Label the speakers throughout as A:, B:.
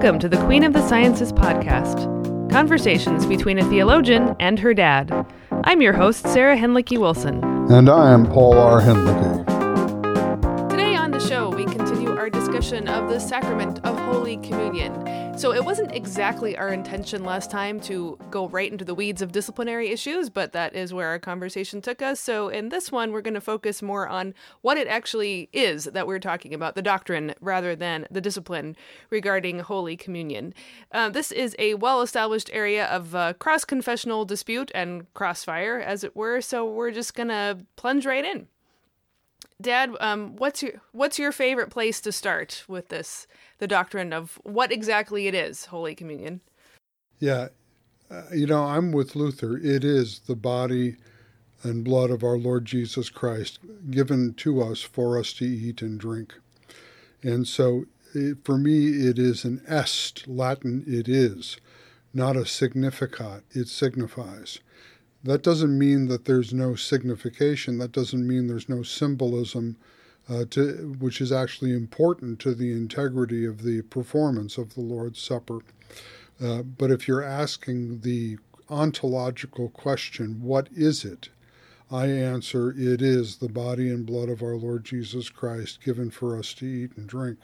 A: Welcome to the Queen of the Sciences podcast conversations between a theologian and her dad. I'm your host, Sarah Hinlicky Wilson.
B: And I am Paul R. Hinlicky.
A: Discussion of the sacrament of Holy Communion. So, it wasn't exactly our intention last time to go right into the weeds of disciplinary issues, but that is where our conversation took us. So, in this one, we're going to focus more on what it actually is that we're talking about, the doctrine, rather than the discipline regarding Holy Communion. Uh, this is a well established area of uh, cross confessional dispute and crossfire, as it were, so we're just going to plunge right in. Dad, um, what's your what's your favorite place to start with this, the doctrine of what exactly it is, Holy Communion?
B: Yeah, uh, you know, I'm with Luther. It is the body and blood of our Lord Jesus Christ given to us for us to eat and drink. And so, it, for me, it is an est, Latin it is, not a significat, it signifies. That doesn't mean that there's no signification. That doesn't mean there's no symbolism, uh, to, which is actually important to the integrity of the performance of the Lord's Supper. Uh, but if you're asking the ontological question, what is it? I answer, it is the body and blood of our Lord Jesus Christ given for us to eat and drink.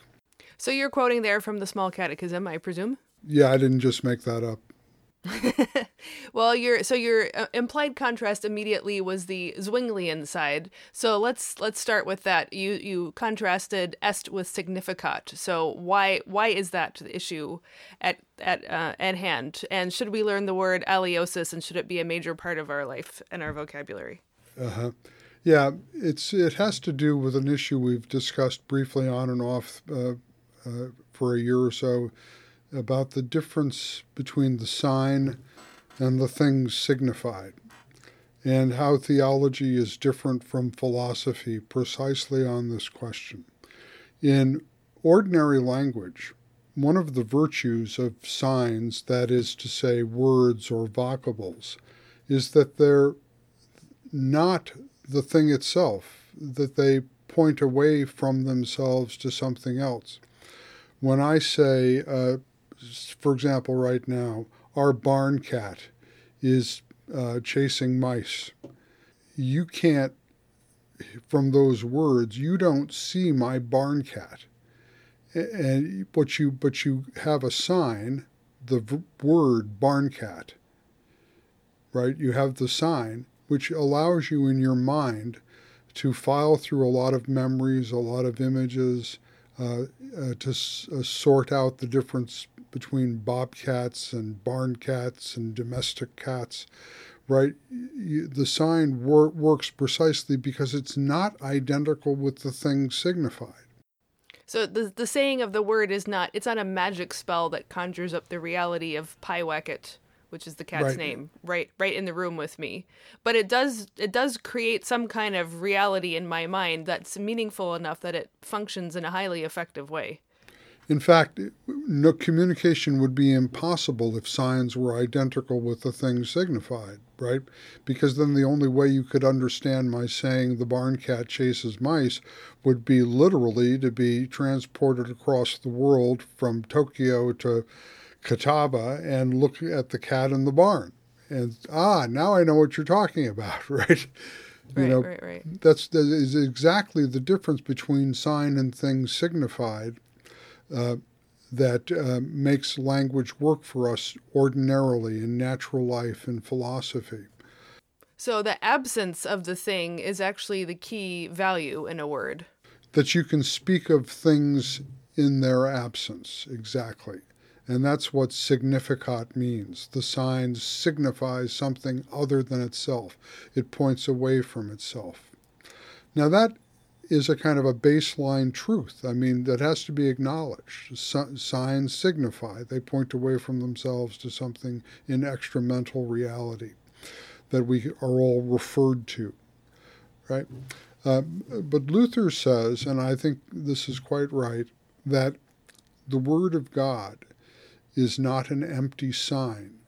A: So you're quoting there from the Small Catechism, I presume?
B: Yeah, I didn't just make that up.
A: well, your so your uh, implied contrast immediately was the Zwinglian side. So let's let's start with that. You you contrasted est with significat. So why why is that the issue at at uh, at hand? And should we learn the word alleosis? And should it be a major part of our life and our vocabulary?
B: Uh huh. Yeah, it's it has to do with an issue we've discussed briefly on and off uh, uh for a year or so about the difference between the sign and the things signified, and how theology is different from philosophy precisely on this question. In ordinary language, one of the virtues of signs, that is to say, words or vocables, is that they're not the thing itself, that they point away from themselves to something else. When I say, uh, for example, right now, our barn cat is uh, chasing mice. You can't, from those words, you don't see my barn cat. And but you but you have a sign, the v- word barn cat. Right, you have the sign which allows you in your mind to file through a lot of memories, a lot of images, uh, uh, to s- uh, sort out the difference between bobcats and barn cats and domestic cats, right? The sign wor- works precisely because it's not identical with the thing signified.
A: So the the saying of the word is not it's not a magic spell that conjures up the reality of Pyewacket, which is the cat's
B: Right.
A: name, right right in the room with me. But it does it does create some kind of reality in my mind that's meaningful enough that it functions in a highly effective way.
B: In fact, no communication would be impossible if signs were identical with the thing signified, right? Because then the only way you could understand my saying the barn cat chases mice would be literally to be transported across the world from Tokyo to Catawba and look at the cat in the barn. And ah, now I know what you're talking about, right?
A: Right,
B: you know,
A: right, right.
B: that's that is exactly the difference between sign and thing signified uh, that uh, makes language work for us ordinarily in natural life and philosophy.
A: So the absence of the thing is actually the key value in a word.
B: That you can speak of things in their absence, exactly. And that's what significat means. The sign signifies something other than itself, it points away from itself. Now, that is a kind of a baseline truth. I mean, that has to be acknowledged. Signs signify, they point away from themselves to something in extramental reality that we are all referred to, right? Uh, but Luther says, and I think this is quite right, that the Word of God is not an empty sign,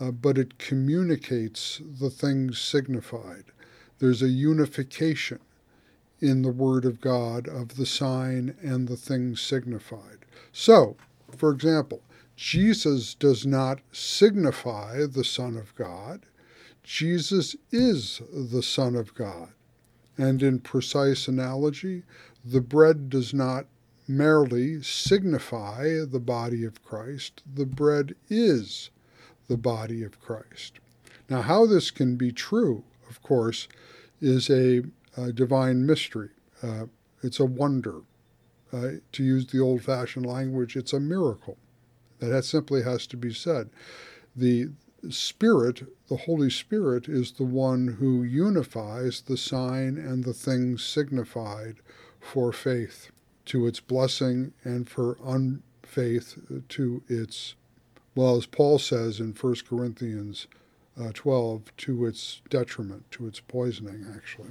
B: uh, but it communicates the things signified. There's a unification in the Word of God of the sign and the things signified. So, For example, Jesus does not signify the Son of God. Jesus is the Son of God. And in precise analogy, the bread does not merely signify the body of Christ, the bread is the body of Christ. Now, how this can be true, of course, is a, a divine mystery. Uh, it's a wonder. Uh, to use the old fashioned language, it's a miracle. That simply has to be said. The Spirit, the Holy Spirit, is the one who unifies the sign and the things signified for faith to its blessing and for unfaith to its, well, as Paul says in 1 Corinthians uh, 12, to its detriment, to its poisoning, actually.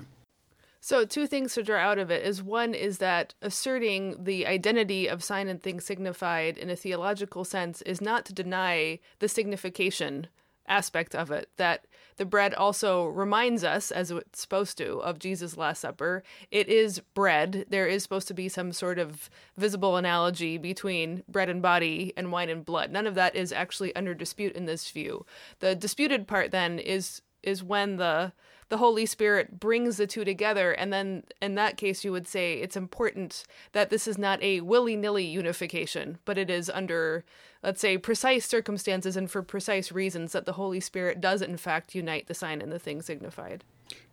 A: So, two things to draw out of it is one is that asserting the identity of sign and thing signified in a theological sense is not to deny the signification aspect of it. That the bread also reminds us, as it's supposed to, of Jesus' Last Supper. It is bread. There is supposed to be some sort of visible analogy between bread and body and wine and blood. None of that is actually under dispute in this view. The disputed part then is is when the the Holy Spirit brings the two together. And then in that case, you would say it's important that this is not a willy nilly unification, but it is under, let's say, precise circumstances and for precise reasons that the Holy Spirit does, in fact, unite the sign and the thing signified.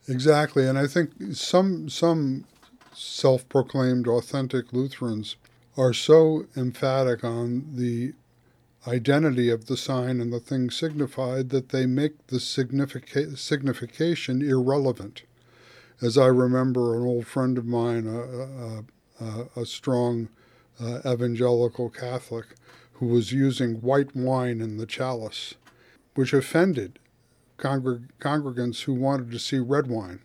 B: Exactly. And I think some, some self proclaimed authentic Lutherans are so emphatic on the identity of the sign and the thing signified that they make the significa- signification irrelevant. As I remember, an old friend of mine, a, a, a strong uh, evangelical Catholic, who was using white wine in the chalice, which offended congreg- congregants who wanted to see red wine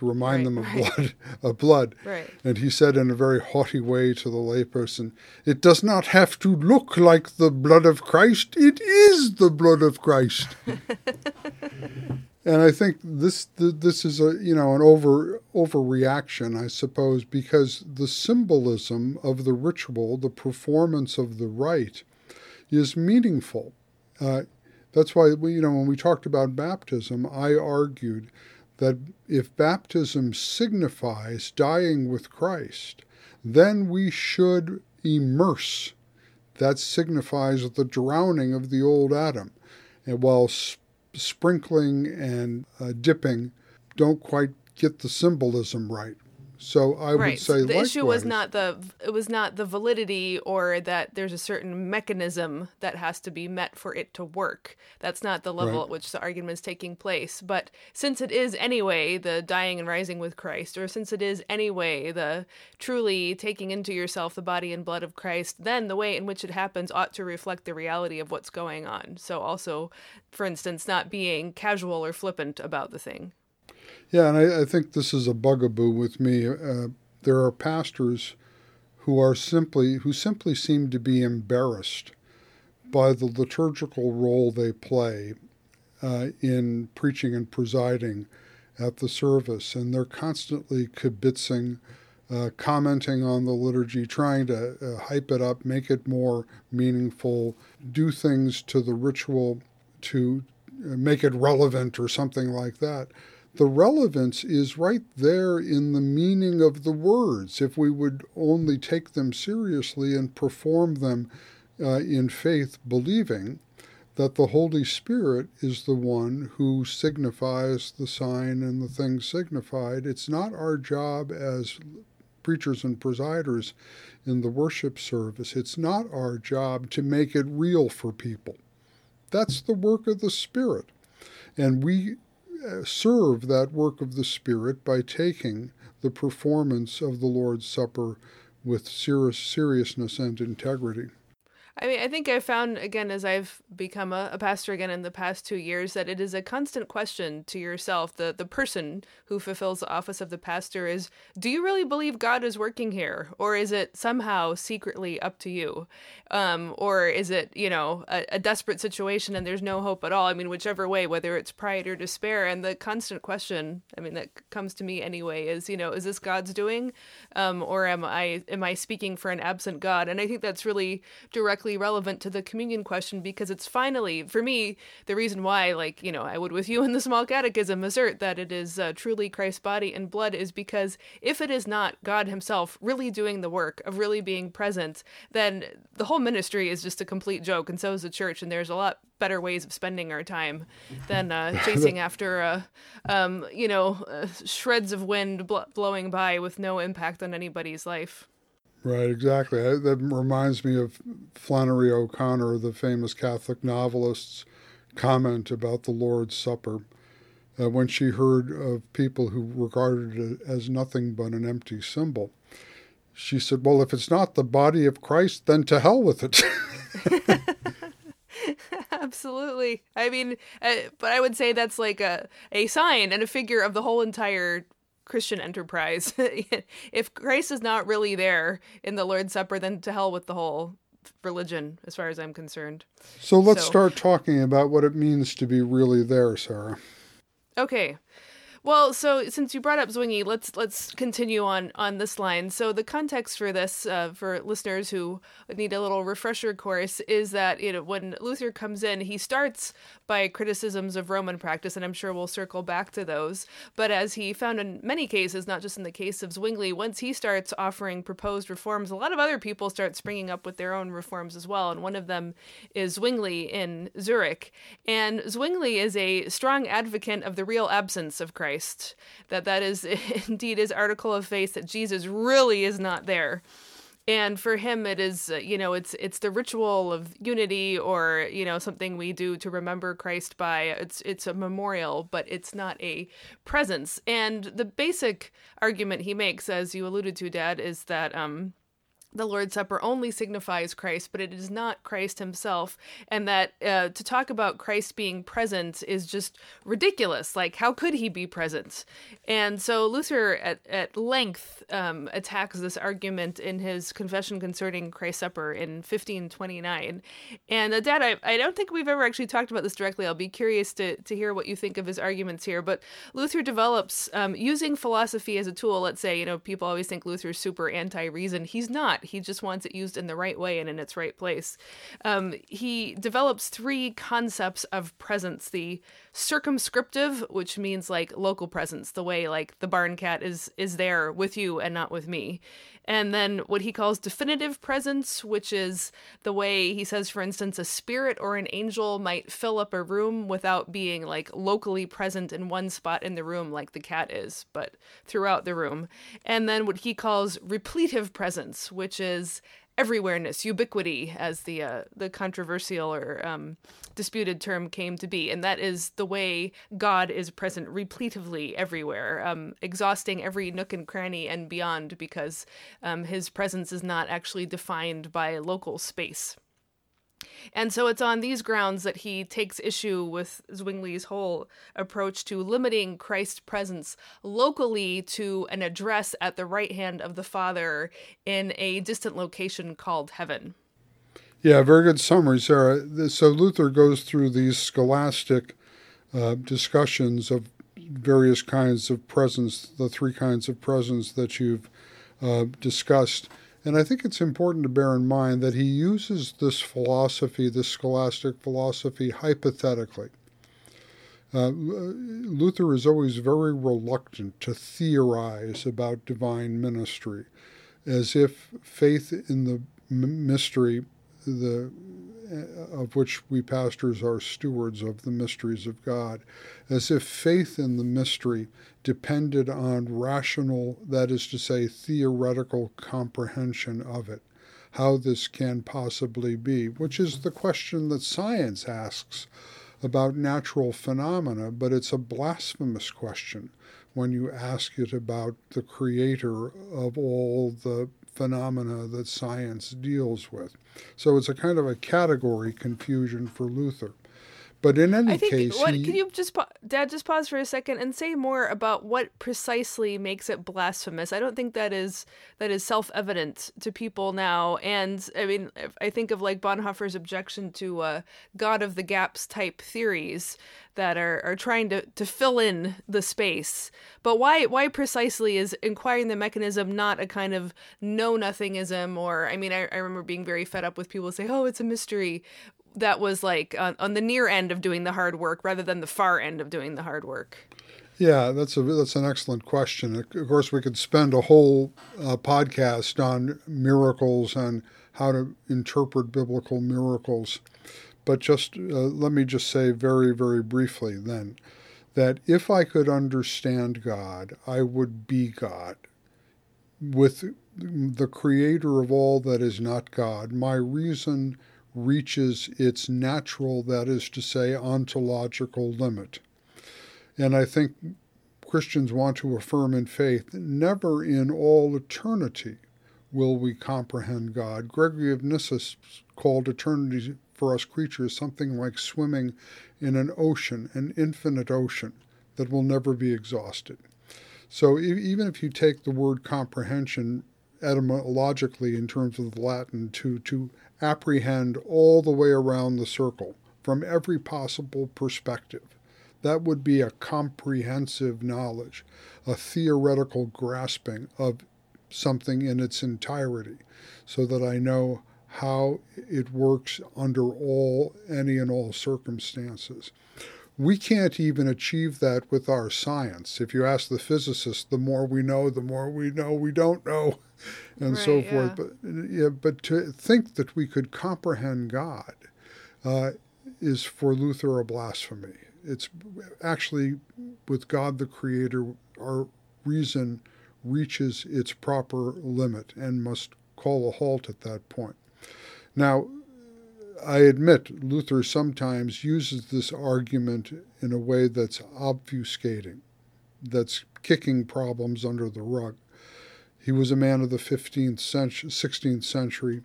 B: to remind right, them of right. blood of blood.
A: Right.
B: And he said in a very haughty way to the layperson, It does not have to look like the blood of Christ, it is the blood of Christ. and I think this this is a you know an over overreaction, I suppose, because the symbolism of the ritual, the performance of the rite, is meaningful. Uh, that's why we, you know when we talked about baptism, I argued that if baptism signifies dying with Christ, then we should immerse. That signifies the drowning of the old Adam. And while sp- sprinkling and uh, dipping don't quite get the symbolism right. So I right. would say
A: the
B: likewise,
A: issue was not the it was not the validity or that there's a certain mechanism that has to be met for it to work. That's not the level
B: right.
A: at which the argument is taking place. But since it is anyway the dying and rising with Christ, or since it is anyway the truly taking into yourself the body and blood of Christ, then the way in which it happens ought to reflect the reality of what's going on. So also, for instance, not being casual or flippant about the thing.
B: Yeah, and I, I think this is a bugaboo with me. Uh, there are pastors who are simply who simply seem to be embarrassed by the liturgical role they play uh, in preaching and presiding at the service, and they're constantly kibitzing, uh, commenting on the liturgy, trying to uh, hype it up, make it more meaningful, do things to the ritual to uh, make it relevant or something like that the relevance is right there in the meaning of the words. If we would only take them seriously and perform them uh, in faith, believing that the Holy Spirit is the one who signifies the sign and the thing signified, it's not our job as preachers and presiders in the worship service, it's not our job to make it real for people. That's the work of the Spirit. And we Uh, serve that work of the Spirit by taking the performance of the Lord's Supper with serious seriousness and integrity.
A: I mean, I think I found again as I've become a, a, pastor again in the past two years that it is a constant question to yourself, the the person who fulfills the office of the pastor is, do you really believe God is working here, or is it somehow secretly up to you, um, or is it you know a, a desperate situation and there's no hope at all? I mean, whichever way, whether it's pride or despair, and the constant question, I mean, that comes to me anyway, is you know, is this God's doing, um, or am I am I speaking for an absent God? And I think that's really directly directly relevant to the communion question because it's finally, for me, the reason why, like, you know, I would with you in the small catechism assert that it is uh, truly Christ's body and blood is because if it is not God Himself really doing the work of really being present, then the whole ministry is just a complete joke, and so is the church, and there's a lot better ways of spending our time than uh, chasing after, uh, um, you know, uh, shreds of wind bl- blowing by with no impact on anybody's life.
B: Right, exactly. That reminds me of Flannery O'Connor, the famous Catholic novelist's comment about the Lord's Supper. Uh, when she heard of people who regarded it as nothing but an empty symbol, she said, Well, if it's not the body of Christ, then to hell with it.
A: Absolutely. I mean, uh, but I would say that's like a, a sign and a figure of the whole entire Christian enterprise. if Christ is not really there in the Lord's Supper, then to hell with the whole religion, as far as I'm concerned.
B: So let's so. start talking about what it means to be really there, Sarah.
A: Okay. Well, so since you brought up Zwingli, let's let's continue on on this line. So the context for this, uh, for listeners who need a little refresher course, is that you know when Luther comes in, he starts by criticisms of Roman practice, and I'm sure we'll circle back to those. But as he found in many cases, not just in the case of Zwingli, once he starts offering proposed reforms, a lot of other people start springing up with their own reforms as well. And one of them is Zwingli in Zurich, and Zwingli is a strong advocate of the real absence of Christ. That that is indeed his article of faith that Jesus really is not there. And for him, it is uh, you know it's it's the ritual of unity, or you know something we do to remember Christ by. It's it's a memorial, but it's not a presence. And the basic argument he makes, as you alluded to, Dad, is that um, the Lord's Supper only signifies Christ, but it is not Christ himself. And that uh, to talk about Christ being present is just ridiculous. Like, how could he be present? And so Luther, at, at length, um, attacks this argument in his Confession Concerning Christ's Supper in 1529. And, uh, Dad, I, I don't think we've ever actually talked about this directly. I'll be curious to, to hear what you think of his arguments here. But Luther develops, um, using philosophy as a tool, let's say, you know, people always think Luther's super anti reason. He's not He just wants it used in the right way and in its right place. Um, he develops three concepts of presence the circumscriptive, which means like local presence, the way like the barn cat is is there with you and not with me. And then what he calls definitive presence, which is the way he says, for instance, a spirit or an angel might fill up a room without being like locally present in one spot in the room like the cat is, but throughout the room. And then what he calls repletive presence, which is everywhereness, ubiquity, as the uh, the controversial or um, disputed term came to be, and that is the way God is present repletively everywhere, um, exhausting every nook and cranny and beyond, because um, His presence is not actually defined by local space. And so it's on these grounds that he takes issue with Zwingli's whole approach to limiting Christ's presence locally to an address at the right hand of the Father in a distant location called heaven.
B: Yeah, very good summary, Sarah. So Luther goes through these scholastic uh, discussions of various kinds of presence, the three kinds of presence that you've uh, discussed. And I think it's important to bear in mind that he uses this philosophy, this scholastic philosophy, hypothetically. Uh, Luther is always very reluctant to theorize about divine ministry, as if faith in the mystery, the Uh, of which we pastors are stewards of the mysteries of God, as if faith in the mystery depended on rational, that is to say, theoretical comprehension of it, how this can possibly be, which is the question that science asks about natural phenomena, but it's a blasphemous question when you ask it about the creator of all the phenomena that science deals with. So it's a kind of a category confusion for Luther. But in any
A: I think,
B: case,
A: what,
B: he,
A: can you just, pa- Dad, just pause for a second and say more about what precisely makes it blasphemous? I don't think that is that is self evident to people now. And I mean, I think of like Bonhoeffer's objection to uh, God of the gaps type theories that are, are trying to, to fill in the space. But why why precisely is inquiring the mechanism not a kind of know nothingism? Or I mean, I, I remember being very fed up with people say, "Oh, it's a mystery." That was like on, on the near end of doing the hard work rather than the far end of doing the hard work?
B: Yeah, that's a that's an excellent question. Of course, we could spend a whole uh, podcast on miracles and how to interpret biblical miracles, but just uh, let me just say very very briefly then that if I could understand God, I would be God. With the creator of all that is not God, my reason reaches its natural, that is to say, ontological limit. And I think Christians want to affirm in faith never in all eternity will we comprehend God. Gregory of Nyssa called eternity for us creatures something like swimming in an ocean, an infinite ocean that will never be exhausted. So even if you take the word comprehension etymologically in terms of the Latin to, to apprehend all the way around the circle from every possible perspective. That would be a comprehensive knowledge, a theoretical grasping of something in its entirety, so that I know how it works under all, any and all circumstances. We can't even achieve that with our science. If you ask the physicists, the more we know, the more we know we don't know, and
A: right,
B: so forth.
A: Yeah.
B: But yeah, but to think that we could comprehend God uh, is for Luther a blasphemy. It's actually with God the Creator, our reason reaches its proper limit and must call a halt at that point. Now, I admit Luther sometimes uses this argument in a way that's obfuscating, that's kicking problems under the rug. He was a man of the 15th century, 16th century,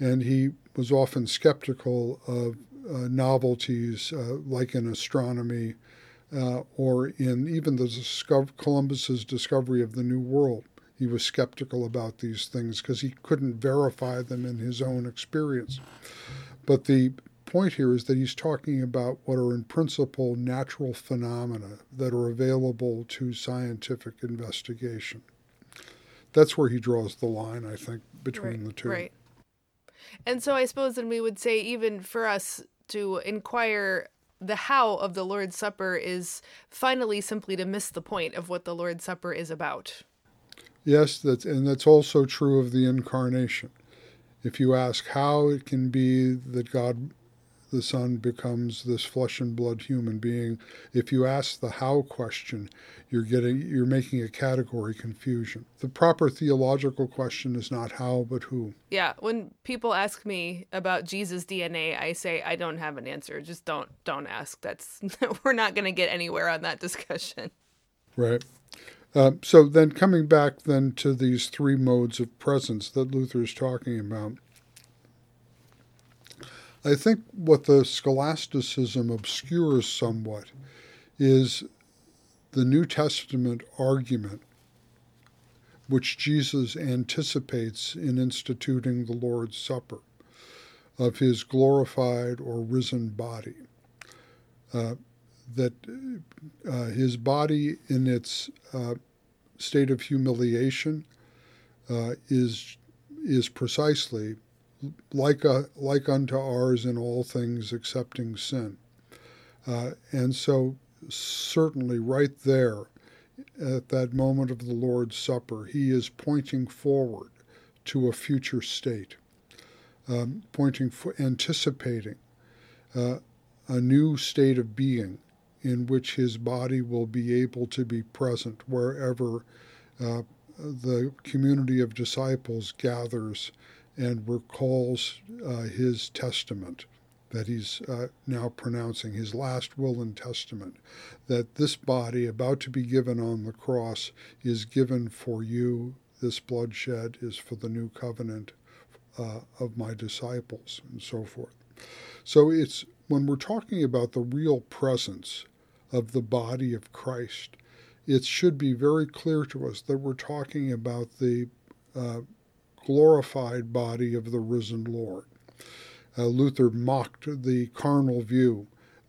B: and he was often skeptical of uh, novelties uh, like in astronomy uh, or in even the discover- Columbus's discovery of the New World. He was skeptical about these things because he couldn't verify them in his own experience. But the point here is that he's talking about what are in principle natural phenomena that are available to scientific investigation. That's where he draws the line, I think, between
A: right,
B: the two.
A: Right. And so I suppose then we would say, even for us to inquire the how of the Lord's Supper is finally simply to miss the point of what the Lord's Supper is about.
B: Yes, that's, and that's also true of the incarnation. If you ask how it can be that God the Son becomes this flesh and blood human being, if you ask the how question, you're getting you're making a category confusion. The proper theological question is not how but who.
A: Yeah, when people ask me about Jesus DNA, I say I don't have an answer. Just don't don't ask. That's we're not going to get anywhere on that discussion.
B: Right. Uh, so then coming back then to these three modes of presence that Luther is talking about, I think what the scholasticism obscures somewhat is the New Testament argument which Jesus anticipates in instituting the Lord's Supper of his glorified or risen body. Uh, that uh, his body, in its uh, state of humiliation, uh, is is precisely like a, like unto ours in all things excepting sin. Uh, and so, certainly, right there, at that moment of the Lord's Supper, he is pointing forward to a future state, um, pointing, for, anticipating uh, a new state of being in which his body will be able to be present wherever uh, the community of disciples gathers and recalls uh, his testament that he's uh, now pronouncing, his last will and testament, that this body about to be given on the cross is given for you, this bloodshed is for the new covenant uh, of my disciples, and so forth. So it's when we're talking about the real presence of the body of Christ, it should be very clear to us that we're talking about the uh, glorified body of the risen Lord. Uh, Luther mocked the carnal view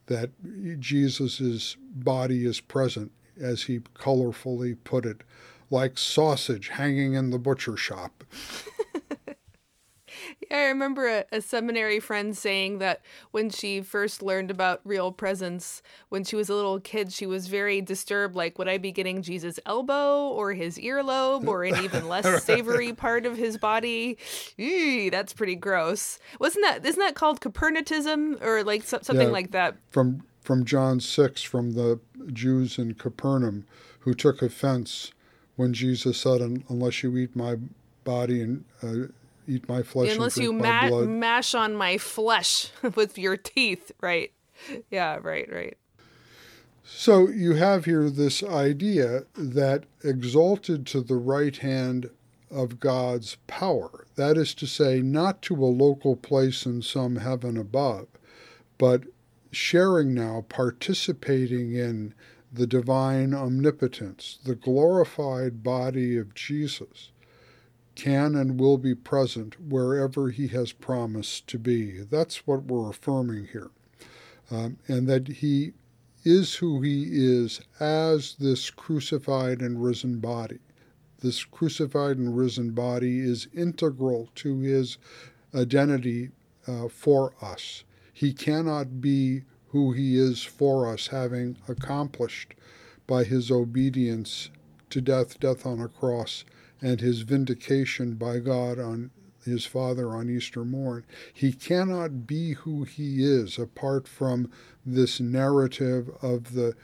B: that Jesus' body is present, as he colorfully put it, like sausage hanging in the butcher shop.
A: I remember a, a, seminary friend saying that when she first learned about real presence, when she was a little kid, she was very disturbed. Like, would I be getting Jesus' elbow or his earlobe or an even less savory part of his body? Eee, that's pretty gross. Wasn't that, isn't that called Capernaitism or like so, something yeah, like that?
B: From, from John 6, from the Jews in Capernaum who took offense when Jesus said, Unless you eat my body and uh, eat my flesh
A: unless you ma- mash on my flesh with your teeth right. Yeah right right.
B: So you have here this idea that exalted to the right hand of God's power, that is to say, not to a local place in some heaven above, but sharing now, participating in the divine omnipotence, the glorified body of Jesus, can and will be present wherever he has promised to be. That's what we're affirming here. Um, and that he is who he is as this crucified and risen body. This crucified and risen body is integral to his identity uh, for us. He cannot be who he is for us, having accomplished by his obedience to death, death on a cross, and his vindication by God on his Father on Easter morn. He cannot be who he is apart from this narrative of the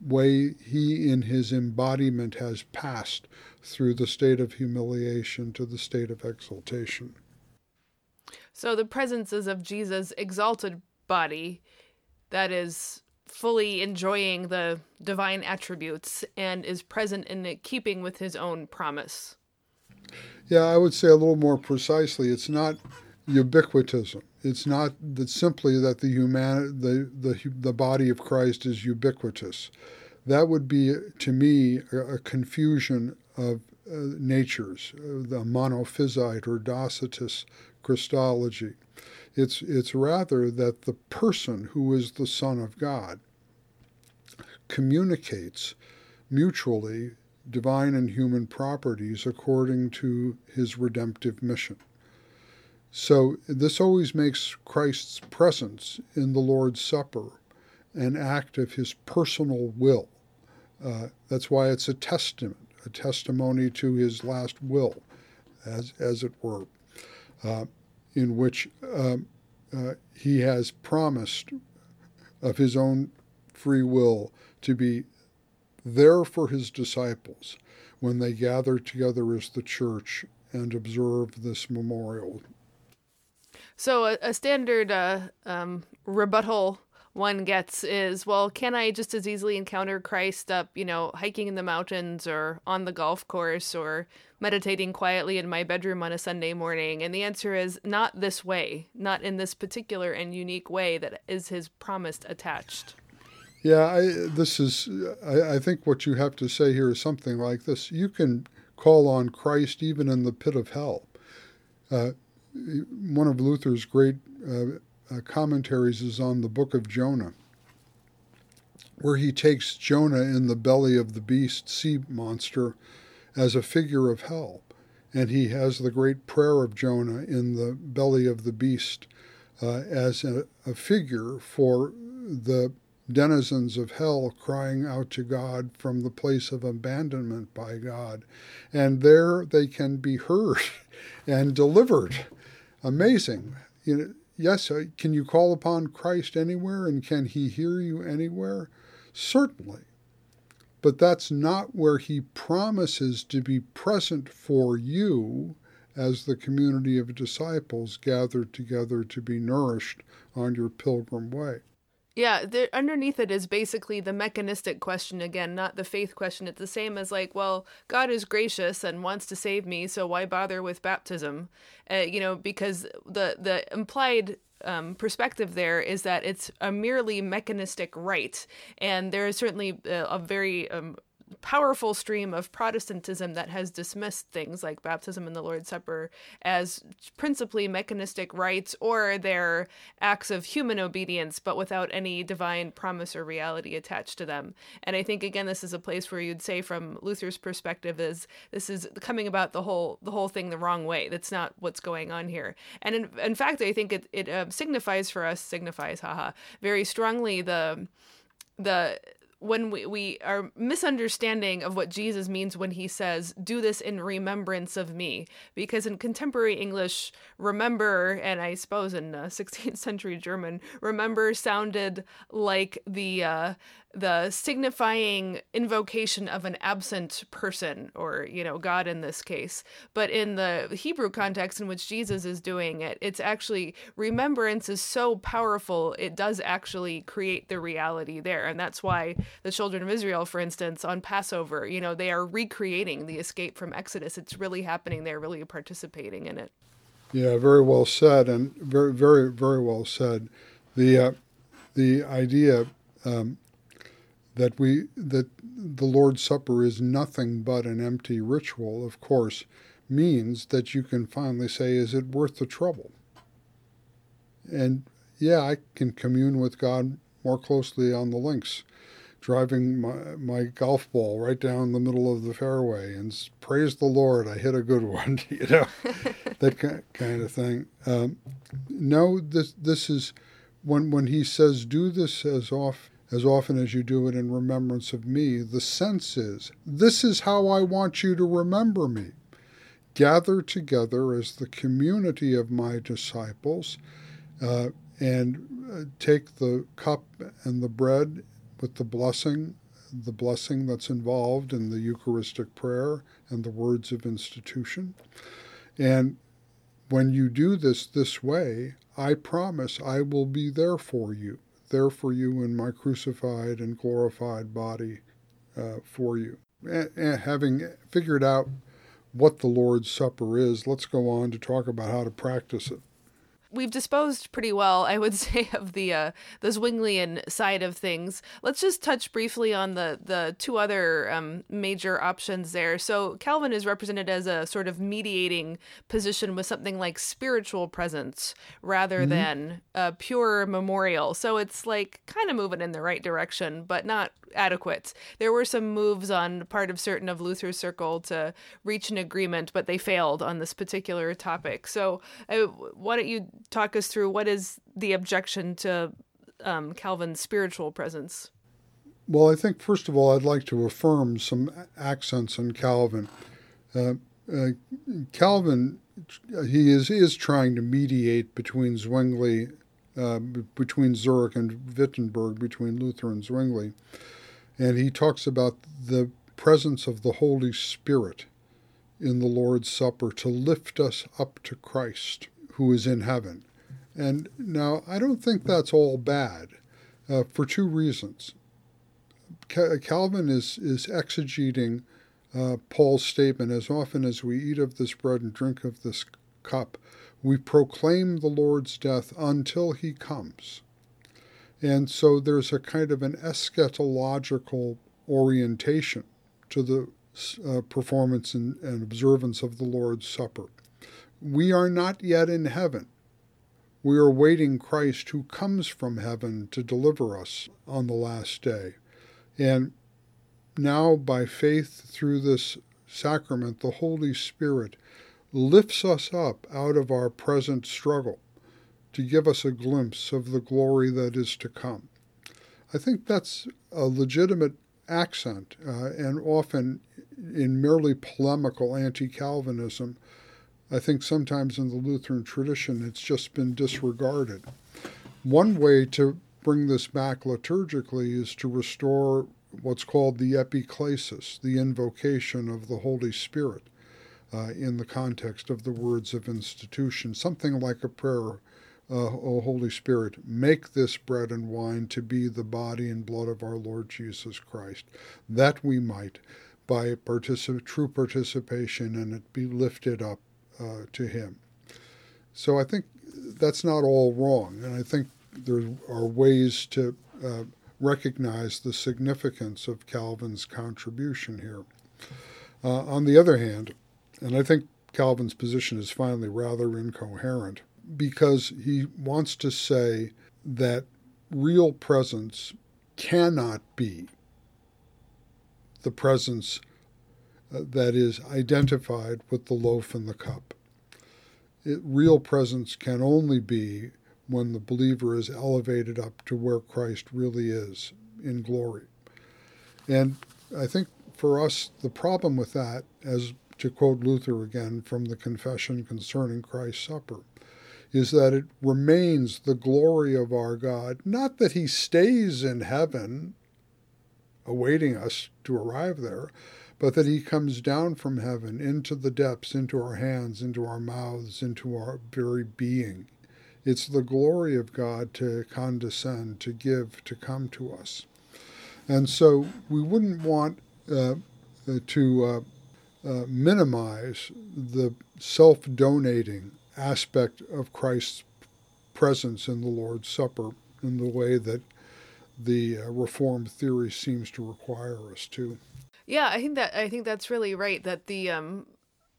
B: way he in his embodiment has passed through the state of humiliation to the state of exaltation.
A: So the presence is of Jesus' exalted body that is fully enjoying the divine attributes and is present in keeping with his own promise.
B: Yeah, I would say a little more precisely. It's not ubiquitism. It's not that simply that the human the, the the body of Christ is ubiquitous. That would be to me a, a confusion of uh, natures, uh, the monophysite or Docetist Christology. It's it's rather that the person who is the Son of God communicates mutually divine and human properties according to his redemptive mission. So, this always makes Christ's presence in the Lord's Supper an act of his personal will. Uh, that's why it's a testament, a testimony to his last will, as, as it were, uh, in which um, uh, he has promised of his own free will to be there for his disciples when they gather together as the church and observe this memorial.
A: So, a, a standard uh, um, rebuttal one gets is, well, can I just as easily encounter Christ up, you know, hiking in the mountains or on the golf course or meditating quietly in my bedroom on a Sunday morning? And the answer is not this way, not in this particular and unique way that is his promise attached.
B: Yeah, I, this is. I, I, think what you have to say here is something like this: You can call on Christ even in the pit of hell. Uh, one of Luther's great uh, uh, commentaries is on the Book of Jonah, where he takes Jonah in the belly of the beast sea monster as a figure of hell, and he has the great prayer of Jonah in the belly of the beast uh, as a, a figure for the denizens of hell crying out to God from the place of abandonment by God. And there they can be heard and delivered. Amazing. You know, yes, uh, can you call upon Christ anywhere and can he hear you anywhere? Certainly. But that's not where he promises to be present for you as the community of disciples gathered together to be nourished on your pilgrim way.
A: Yeah, there, underneath it is basically the mechanistic question again, not the faith question. It's the same as like, well, God is gracious and wants to save me, so why bother with baptism? Uh, you know, because the the implied um, perspective there is that it's a merely mechanistic rite, and there is certainly a, a very um, powerful stream of Protestantism that has dismissed things like baptism and the Lord's Supper as principally mechanistic rites or they're acts of human obedience, but without any divine promise or reality attached to them. And I think again, this is a place where you'd say, from Luther's perspective, is this is coming about the whole the whole thing the wrong way. That's not what's going on here. And in, in fact, I think it it uh, signifies for us signifies, haha, very strongly the the when we, we are misunderstanding of what Jesus means when he says, do this in remembrance of me. Because in contemporary English, remember, and I suppose in uh, 16th century German, remember sounded like the uh, the signifying invocation of an absent person or you know god in this case. But in the hebrew context in which jesus is doing it it's actually remembrance is so powerful it does actually create the reality there. And that's why the children of israel for instance on passover you know they are recreating the escape from exodus. It's really happening they're really participating in it.
B: Yeah very well said and very very very well said. The uh, the idea um, that we that the Lord's Supper is nothing but an empty ritual, of course, means that you can finally say, is it worth the trouble? And yeah, I can commune with God more closely on the links, driving my, my golf ball right down the middle of the fairway and praise the Lord, I hit a good one, you know, that kind of thing. Um, no, this this is when when he says do this as off as often as you do it in remembrance of me, the sense is this is how I want you to remember me. Gather together as the community of my disciples uh, and uh, take the cup and the bread with the blessing, the blessing that's involved in the Eucharistic prayer and the words of institution. And when you do this this way, I promise I will be there for you there for you in my crucified and glorified body uh, for you. And, having figured out what the Lord's Supper is, let's go on to talk about how to practice it
A: we've disposed pretty well, I would say, of the uh, the Zwinglian side of things. Let's just touch briefly on the the two other um, major options there. So Calvin is represented as a sort of mediating position with something like spiritual presence rather mm-hmm. than a pure memorial. So it's like kind of moving in the right direction, but not adequate. There were some moves on part of certain of Luther's circle to reach an agreement, but they failed on this particular topic. So, uh, why don't you talk us through what is the objection to um, Calvin's spiritual presence?
B: Well, I think first of all, I'd like to affirm some accents on Calvin. Uh, uh, Calvin, he is is trying to mediate between Zwingli, uh, between Zurich and Wittenberg, between Luther and Zwingli and he talks about the presence of the Holy Spirit in the Lord's Supper to lift us up to Christ who is in heaven. And now, I don't think that's all bad uh, for two reasons. Calvin is, is exegeting uh, Paul's statement as often as we eat of this bread and drink of this cup, we proclaim the Lord's death until he comes. And so there's a kind of an eschatological orientation to the uh, performance and, and observance of the Lord's Supper. We are not yet in heaven. We are waiting Christ who comes from heaven to deliver us on the last day. And now, by faith through this sacrament, the Holy Spirit lifts us up out of our present struggle to give us a glimpse of the glory that is to come. I think that's a legitimate accent, uh, and often in merely polemical anti Calvinism, I think sometimes in the Lutheran tradition it's just been disregarded. One way to bring this back liturgically is to restore what's called the epiclesis, the invocation of the Holy Spirit, uh, in the context of the words of institution, something like a prayer uh, O Holy Spirit, make this bread and wine to be the body and blood of our Lord Jesus Christ, that we might, by particip- true participation in it, be lifted up uh, to Him. So I think that's not all wrong, and I think there are ways to uh, recognize the significance of Calvin's contribution here. Uh, on the other hand, and I think Calvin's position is finally rather incoherent because he wants to say that real presence cannot be the presence uh, that is identified with the loaf and the cup. It, real presence can only be when the believer is elevated up to where Christ really is in glory. And I think for us, the problem with that, as to quote Luther again from the Confession concerning Christ's Supper, is that it remains the glory of our God, not that he stays in heaven awaiting us to arrive there, but that he comes down from heaven into the depths, into our hands, into our mouths, into our very being. It's the glory of God to condescend, to give, to come to us. And so we wouldn't want uh, uh to uh, uh, minimize the self donating aspect of Christ's presence in the Lord's Supper in the way that the uh, Reformed theory seems to require us to.
A: Yeah, I think that I think that's really right. That the um,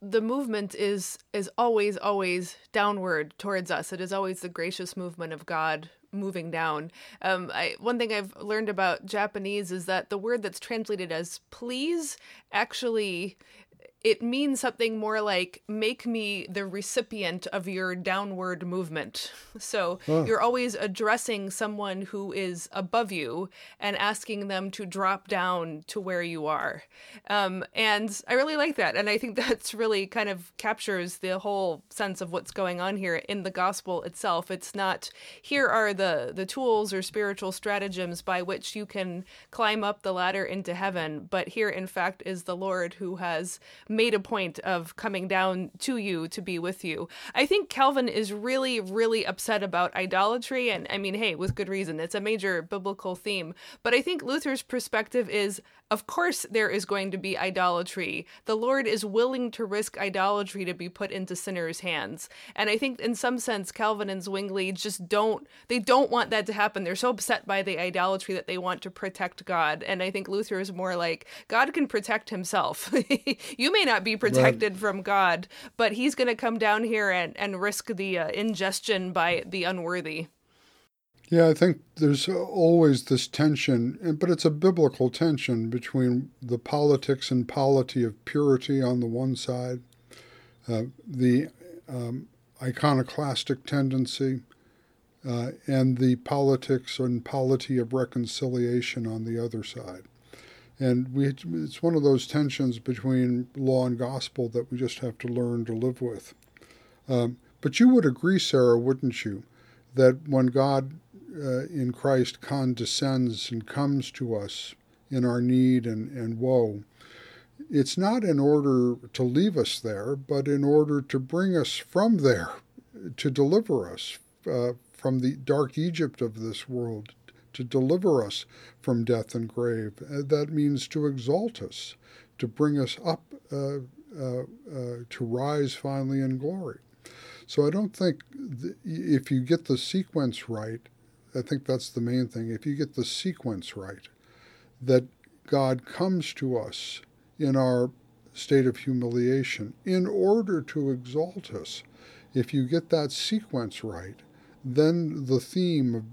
A: the movement is is always always downward towards us. It is always the gracious movement of God moving down. Um, I, one thing I've learned about Japanese is that the word that's translated as please actually it means something more like make me the recipient of your downward movement. So oh. you're always addressing someone who is above you and asking them to drop down to where you are. Um, and I really like that. And I think that's really kind of captures the whole sense of what's going on here in the gospel itself. It's not here are the, the tools or spiritual stratagems by which you can climb up the ladder into heaven, but here, in fact, is the Lord who has made a point of coming down to you to be with you. I think Calvin is really, really upset about idolatry. And I mean, hey, with good reason. It's a major biblical theme. But I think Luther's perspective is of course, there is going to be idolatry. The Lord is willing to risk idolatry to be put into sinners' hands. And I think, in some sense, Calvin and Zwingli just don't, they don't want that to happen. They're so upset by the idolatry that they want to protect God. And I think Luther is more like, God can protect himself. you may not be protected right. from God, but he's going to come down here and, and risk the uh, ingestion by the unworthy.
B: Yeah, I think there's always this tension, but it's a biblical tension between the politics and polity of purity on the one side, uh, the um, iconoclastic tendency, uh, and the politics and polity of reconciliation on the other side. And we, it's one of those tensions between law and gospel that we just have to learn to live with. Um, but you would agree, Sarah, wouldn't you, that when God uh, in Christ condescends and comes to us in our need and, and woe, it's not in order to leave us there, but in order to bring us from there, to deliver us uh, from the dark Egypt of this world, to deliver us from death and grave. Uh, that means to exalt us, to bring us up, uh, uh, uh to rise finally in glory. So I don't think th- if you get the sequence right, I think that's the main thing. If you get the sequence right, that God comes to us in our state of humiliation in order to exalt us. If you get that sequence right, then the theme of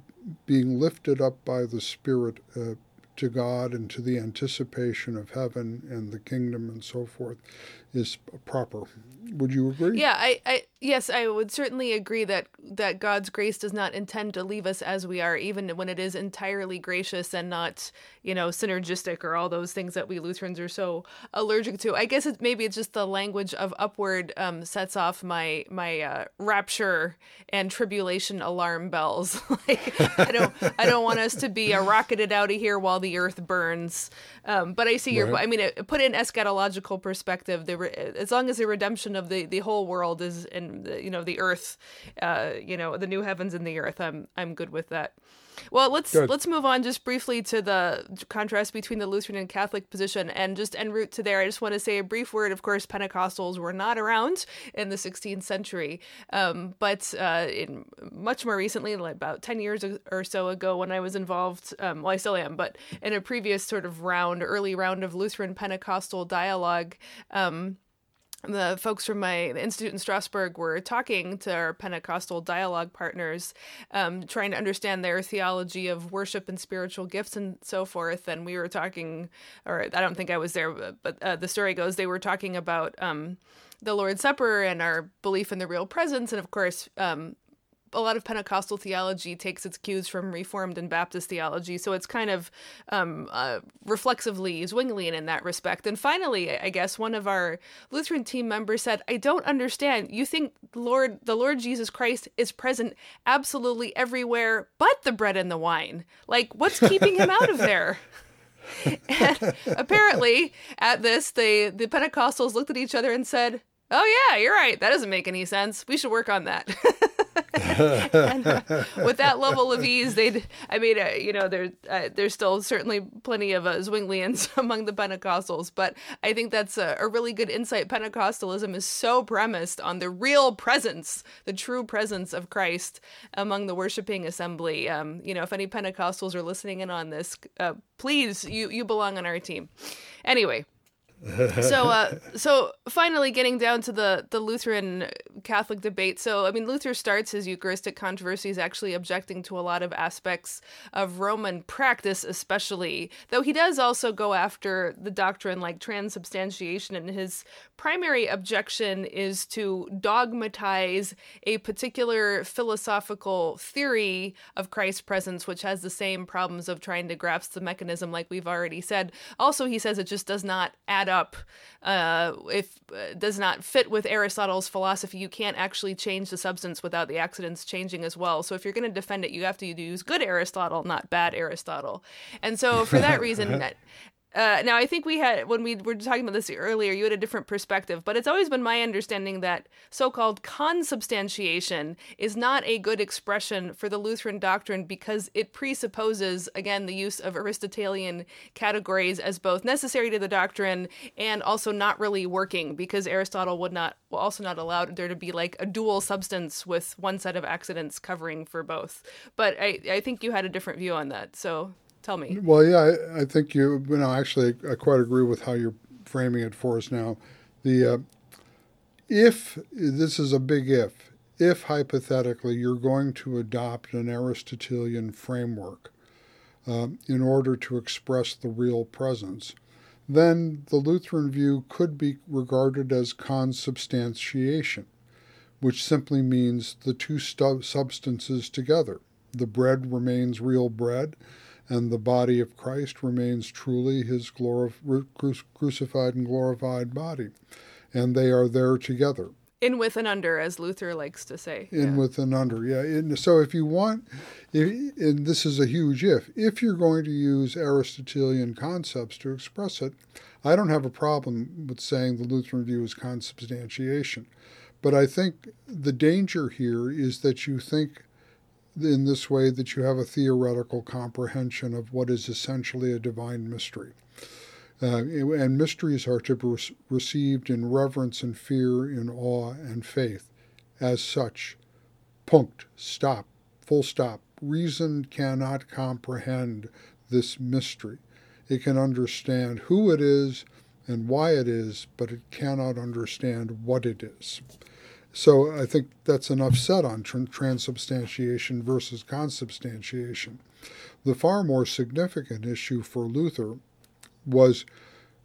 B: being lifted up by the Spirit uh, to God and to the anticipation of heaven and the kingdom and so forth is proper. Would you agree?
A: Yeah, I, I yes, I would certainly agree that that God's grace does not intend to leave us as we are, even when it is entirely gracious and not, you know, synergistic or all those things that we Lutherans are so allergic to. I guess it maybe it's just the language of upward um, sets off my my uh, rapture and tribulation alarm bells. like I don't I don't want us to be uh, rocketed out of here while the earth burns. Um, but I see your.
B: Right.
A: I mean, it, put in eschatological perspective. The as long as the redemption of the, the whole world is in the, you know the earth, uh, you know the new heavens and the earth. I'm I'm good with that. Well, let's let's move on just briefly to the contrast between the Lutheran and Catholic position, and just en route to there. I just want to say a brief word. Of course, Pentecostals were not around in the 16th century, um, but uh, in much more recently, like about 10 years or so ago, when I was involved, um, well, I still am, but in a previous sort of round, early round of Lutheran Pentecostal dialogue. Um, the folks from my institute in Strasbourg were talking to our Pentecostal dialogue partners, um, trying to understand their theology of worship and spiritual gifts and so forth. And we were talking, or I don't think I was there, but, uh, the story goes they were talking about um, the Lord's Supper and our belief in the real presence, and of course. Um, a lot of Pentecostal theology takes its cues from Reformed and Baptist theology, so it's kind of um, uh, reflexively Zwinglian in that respect. And finally, I guess one of our Lutheran team members said, "I don't understand. You think Lord, the Lord Jesus Christ is present absolutely everywhere, but the bread and the wine. Like, what's keeping him out of there?" and apparently, at this, they the Pentecostals looked at each other and said, "Oh yeah, you're right. That doesn't make any sense. We should work on that." and, uh, with that level of ease, they'd. I mean, uh, you know, there uh, there's still certainly plenty of uh, Zwinglians among the Pentecostals, but I think that's a, a really good insight. Pentecostalism is so premised on the real presence, the true presence of Christ among the worshiping assembly. Um, you know, if any Pentecostals are listening in on this, uh, please, you you belong on our team. Anyway so uh so finally getting down to the the lutheran catholic debate. So i mean luther starts his eucharistic controversies actually objecting to a lot of aspects of roman practice especially though he does also go after the doctrine like transubstantiation and his primary objection is to dogmatize a particular philosophical theory of christ's presence which has the same problems of trying to grasp the mechanism like we've already said. Also he says it just does not add up uh, if uh, does not fit with Aristotle's philosophy. You can't actually change the substance without the accidents changing as well. So if you're going to defend it, you have to use good Aristotle, not bad Aristotle. And so for that reason, uh, now, I think we had, when we were talking about this earlier, you had a different perspective, but it's always been my understanding that so called consubstantiation is not a good expression for the Lutheran doctrine because it presupposes, again, the use of Aristotelian categories as both necessary to the doctrine and also not really working because Aristotle would not, also not allow there to be like a dual substance with one set of accidents covering for both. But I, I think you had a different view on that. So tell me.
B: Well, yeah, I, I think you, you know, actually, I quite agree with how you're framing it for us now. The uh, if this is a big if, if hypothetically you're going to adopt an Aristotelian framework um, in order to express the real presence, then the Lutheran view could be regarded as consubstantiation, which simply means the two stu- substances together. The bread remains real bread, and the body of Christ remains truly his glorif- crucified and glorified body. And they are there together.
A: In with and under, as Luther likes to say.
B: In
A: yeah.
B: with and under, yeah. In, so if you want, if, and this is a huge if, if you're going to use Aristotelian concepts to express it, I don't have a problem with saying the Lutheran view is consubstantiation. But I think the danger here is that you think in this way that you have a theoretical comprehension of what is essentially a divine mystery. Uh, and mysteries are to be received in reverence and fear, in awe and faith. As such, punct, stop, full stop. Reason cannot comprehend this mystery. It can understand who it is and why it is, but it cannot understand what it is. So I think that's enough said on tr- transubstantiation versus consubstantiation. The far more significant issue for Luther was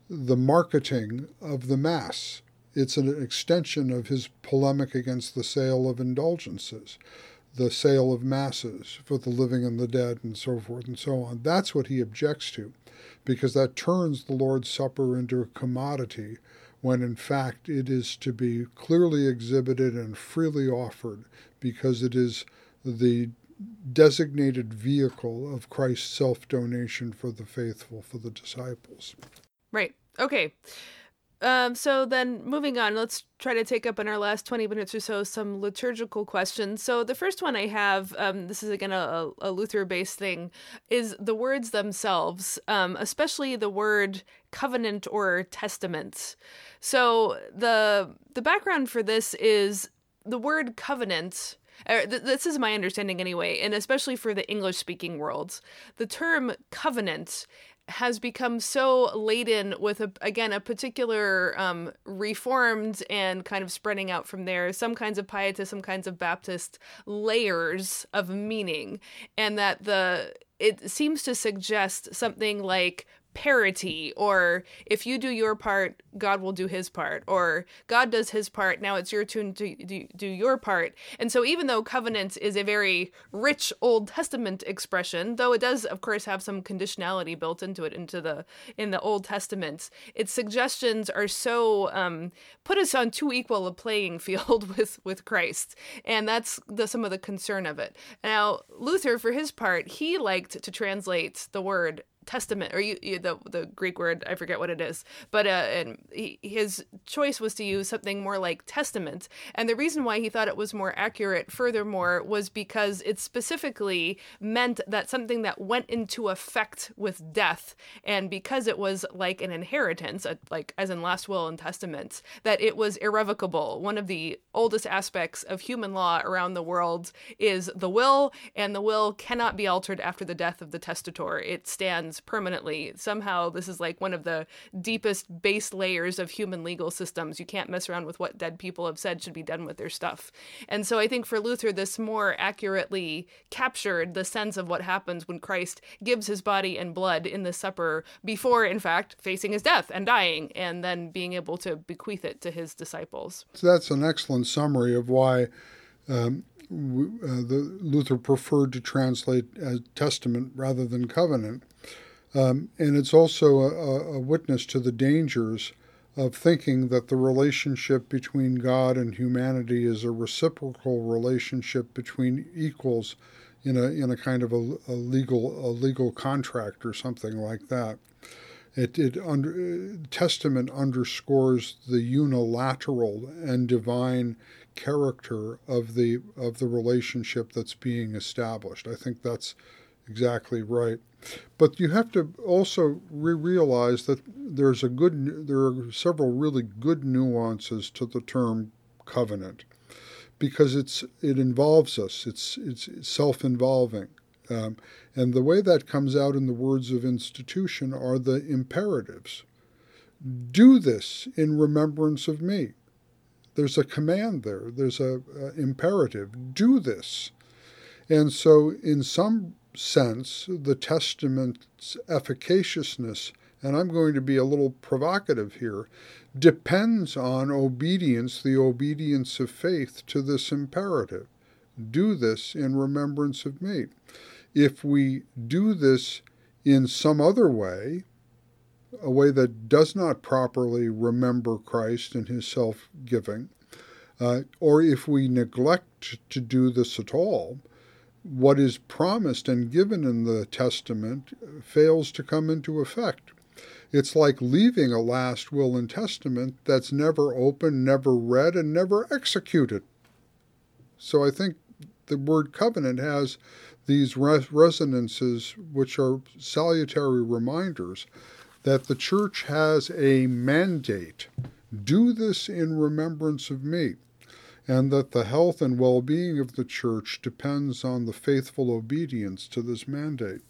B: the marketing of the Mass. It's an extension of his polemic against the sale of indulgences, the sale of Masses for the living and the dead, and so forth and so on. That's what he objects to, because that turns the Lord's Supper into a commodity when in fact it is to be clearly exhibited and freely offered because it is the designated vehicle of Christ's self donation for the faithful, for the disciples.
A: Right. Okay. Um, so then moving on, let's try to take up in our last 20 minutes or so some liturgical questions. So the first one I have, um, this is again a, a Luther based thing, is the words themselves, um, especially the word covenant or testament. So the the background for this is the word covenant er, this is my understanding anyway, and especially for the English speaking world, the term covenant has become so laden with a, again a particular um, reformed and kind of spreading out from there some kinds of pietist some kinds of baptist layers of meaning. And that the it seems to suggest something like parity or if you do your part god will do his part or god does his part now it's your turn to do, your part. And so even though covenant is a very rich old testament expression though it does of course have some conditionality built into it into the in the old testament its suggestions are so um, put us on too equal a playing field with with christ. And that's the some of the concern of it. Now luther for his part he liked to translate the word testament or you, you, the the Greek word I forget what it is but uh and he, his choice was to use something more like testament. And the reason why he thought it was more accurate furthermore was because it specifically meant that something that went into effect with death and because it was like an inheritance like as in last will and testament that it was irrevocable. One of the oldest aspects of human law around the world is the will and the will cannot be altered after the death of the testator. It stands permanently. Somehow, this is like one of the deepest base layers of human legal systems. You can't mess around with what dead people have said should be done with their stuff. And so I think for Luther, this more accurately captured the sense of what happens when Christ gives his body and blood in the supper before, in fact, facing his death and dying, and then being able to bequeath it to his disciples.
B: So that's an excellent summary of why. Um, uh, the Luther preferred to translate as testament rather than covenant. Um, and it's also a, a, witness to the dangers of thinking that the relationship between God and humanity is a reciprocal relationship between equals in a in a kind of a, a legal a legal contract or something like that. It, it under, Testament underscores the unilateral and divine character of the of the relationship that's being established. I think that's exactly right. But you have to also realize that there's a good there are several really good nuances to the term covenant because it's it involves us. It's it's self-involving. Um, and the way that comes out in the words of institution are the imperatives. Do this in remembrance of me. There's a command there. There's a, a imperative. Do this. And so, in some sense, the Testament's efficaciousness, and I'm going to be a little provocative here, depends on obedience, the obedience of faith to this imperative. Do this in remembrance of me. If we do this in some other way, a way that does not properly remember Christ and his self giving, uh, or if we neglect to do this at all, what is promised and given in the Testament fails to come into effect. It's like leaving a last will and testament that's never opened, never read, and never executed. So I think the word covenant has these res- resonances which are salutary reminders that the church has a mandate do this in remembrance of me and that the health and well being of the church depends on the faithful obedience to this mandate.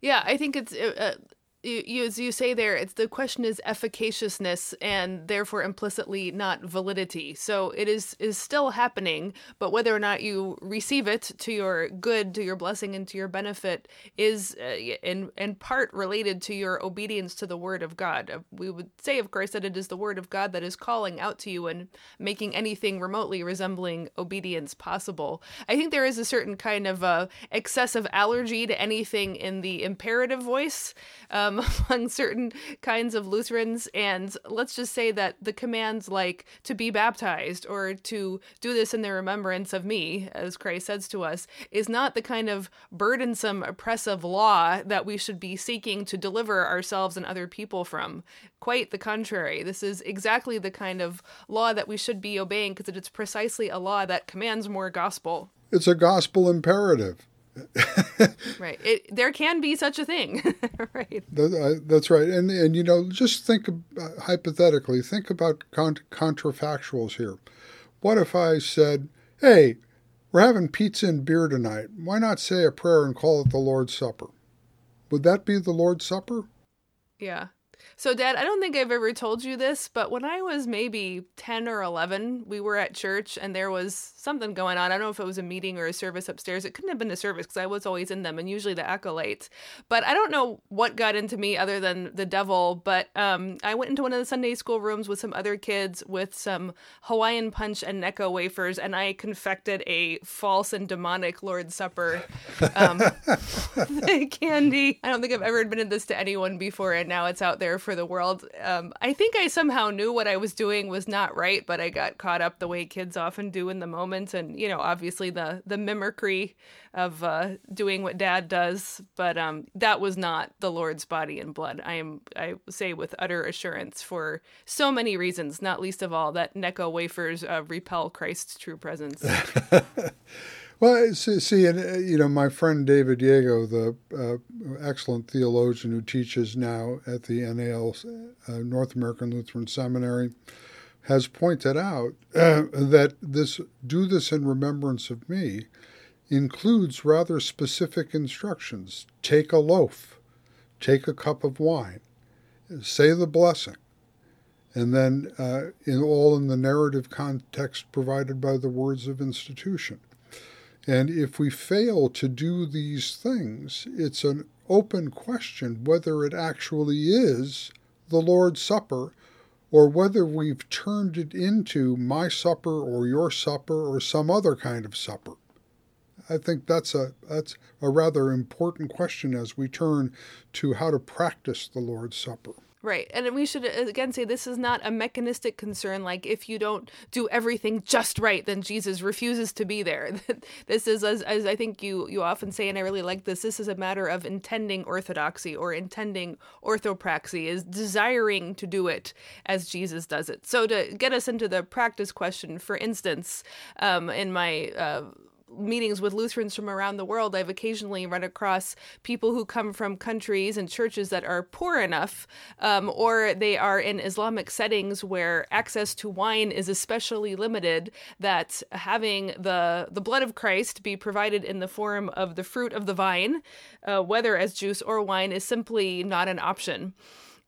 A: Yeah, I think it's uh, uh you, you, as you say there, it's the question is efficaciousness and therefore implicitly not validity. So it is is still happening, but whether or not you receive it to your good, to your blessing, and to your benefit is uh, in in part related to your obedience to the word of God. Uh, we would say, of course, that it is the word of God that is calling out to you and making anything remotely resembling obedience possible. I think there is a certain kind of uh, excessive allergy to anything in the imperative voice. Um, um, among certain kinds of Lutherans. And let's just say that the commands like to be baptized or to do this in the remembrance of me, as Christ says to us, is not the kind of burdensome, oppressive law that we should be seeking to deliver ourselves and other people from. Quite the contrary. This is exactly the kind of law that we should be obeying because it's precisely a law that commands more gospel.
B: It's a gospel imperative.
A: right. It, there can be such a thing. right.
B: That, uh, that's right. And and you know, just think uh, hypothetically. Think about con- contrafactuals here. What if I said, "Hey, we're having pizza and beer tonight. Why not say a prayer and call it the Lord's Supper?" Would that be the Lord's Supper?
A: Yeah. So, Dad, I don't think I've ever told you this, but when I was maybe 10 or 11, we were at church and there was something going on. I don't know if it was a meeting or a service upstairs. It couldn't have been a service because I was always in them and usually the acolytes. But I don't know what got into me other than the devil. But um, I went into one of the Sunday school rooms with some other kids with some Hawaiian punch and Necco wafers, and I confected a false and demonic Lord's Supper um, candy. I don't think I've ever admitted this to anyone before, and now it's out there for the world. Um, I think I somehow knew what I was doing was not right, but I got caught up the way kids often do in the moment, and you know, obviously the the mimicry of uh, doing what Dad does. But um, that was not the Lord's body and blood. I am I say with utter assurance for so many reasons, not least of all that Necco wafers uh, repel Christ's true presence.
B: Well, see, and uh, you know, my friend David Yeago, the uh, excellent theologian who teaches now at the NAL, uh, North American Lutheran Seminary, has pointed out uh, that this "do this in remembrance of me" includes rather specific instructions. Take a loaf, take a cup of wine, say the blessing, and then uh, in all in the narrative context provided by the words of institution. And if we fail to do these things, it's an open question whether it actually is the Lord's Supper or whether we've turned it into my supper or your supper or some other kind of supper. I think that's a that's a rather important question as we turn to how to practice the Lord's Supper.
A: Right. And we should uh, again say this is not a mechanistic concern like if you don't do everything just right then Jesus refuses to be there. this is as, as I think you you often say and I really like this this is a matter of intending orthodoxy or intending orthopraxy is desiring to do it as Jesus does it. So to get us into the practice question for instance um, in my uh, meetings with Lutherans from around the world, I've occasionally run across people who come from countries and churches that are poor enough, um, or they are in Islamic settings where access to wine is especially limited. That having the the blood of Christ be provided in the form of the fruit of the vine, uh, whether as juice or wine, is simply not an option.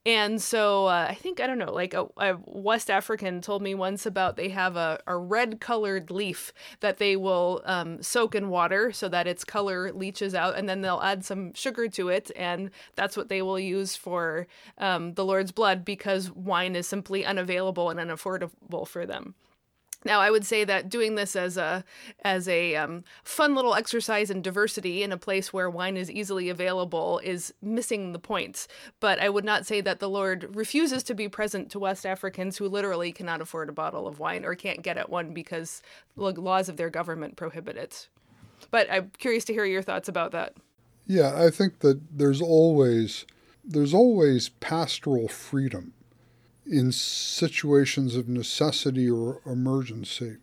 A: And so uh, I think, I don't know, like a, a, West African told me once about they have a, a red colored leaf that they will um, soak in water so that its color leaches out, and then they'll add some sugar to it. And that's what they will use for um, the Lord's blood because wine is simply unavailable and unaffordable for them. Now, I would say that doing this as a as a um, fun little exercise in diversity in a place where wine is easily available is missing the point. But I would not say that the Lord refuses to be present to West Africans who literally cannot afford a bottle of wine or can't get at one because the laws of their government prohibit it. But I'm curious to hear your thoughts about that.
B: Yeah, I think that there's always there's always pastoral freedom in situations of necessity or emergency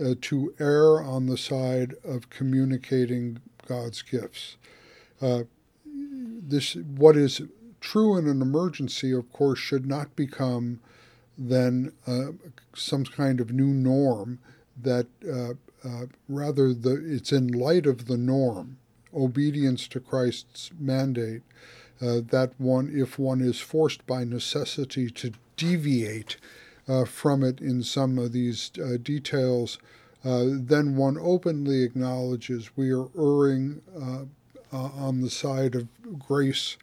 B: uh, to err on the side of communicating God's gifts. Uh, this what is true in an emergency, of course, should not become then uh, some kind of new norm. That uh, uh, rather the it's in light of the norm, obedience to Christ's mandate uh, that one, if one is forced by necessity to deviate uh, from it in some of these uh, details, uh, then one openly acknowledges we are erring uh, on the side of grace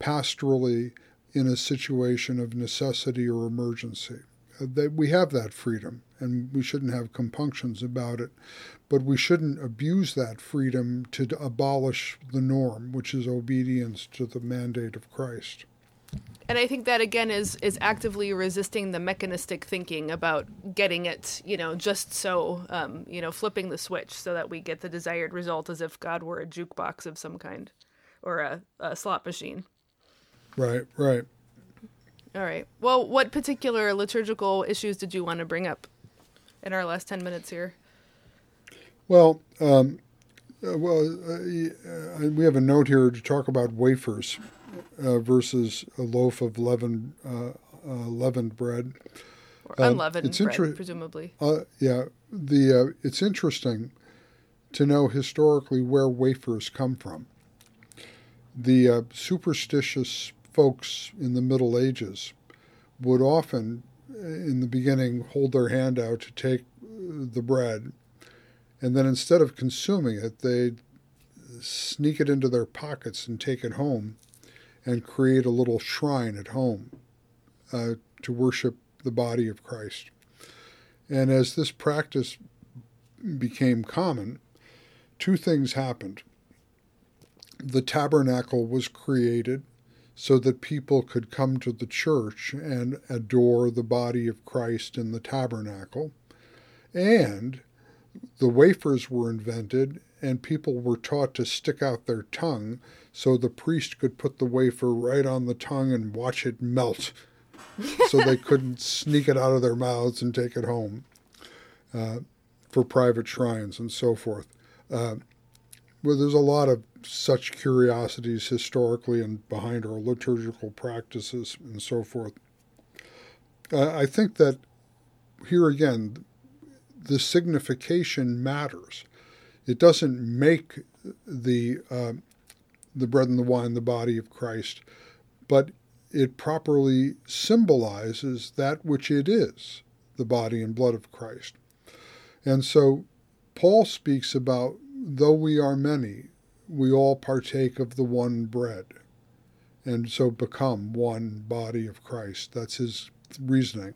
B: pastorally in a situation of necessity or emergency. That we have that freedom and we shouldn't have compunctions about it, but we shouldn't abuse that freedom to abolish the norm, which is obedience to the mandate of Christ.
A: And I think that again is is actively resisting the mechanistic thinking about getting it, you know, just so, um, you know, flipping the switch so that we get the desired result as if God were a jukebox of some kind, or a, a slot machine.
B: Right, right.
A: All right. Well, what particular liturgical issues did you want to bring up in our last ten minutes here?
B: Well, um, uh, well, uh, uh we have a note here to talk about wafers uh, versus a loaf of leavened uh, uh, leavened bread.
A: Or unleavened it's bread, presumably.
B: yeah, the it's interesting to know historically where wafers come from. The superstitious folks in the Middle Ages would often, in the beginning, hold their hand out to take the bread, and then instead of consuming it, they'd sneak it into their pockets and take it home and create a little shrine at home uh, to worship the body of Christ. And as this practice became common, two things happened. The tabernacle was created so that people could come to the church and adore the body of Christ in the tabernacle. And the wafers were invented, and people were taught to stick out their tongue so the priest could put the wafer right on the tongue and watch it melt so they couldn't sneak it out of their mouths and take it home uh, for private shrines and so forth. Uh, well, there's a lot of such curiosities historically and behind our liturgical practices and so forth. Uh, I think that here again, the signification matters. It doesn't make the uh, the bread and the wine the body of Christ, but it properly symbolizes that which it is, the body and blood of Christ. And so Paul speaks about though we are many, we all partake of the one bread, and so become one body of Christ. That's his reasoning.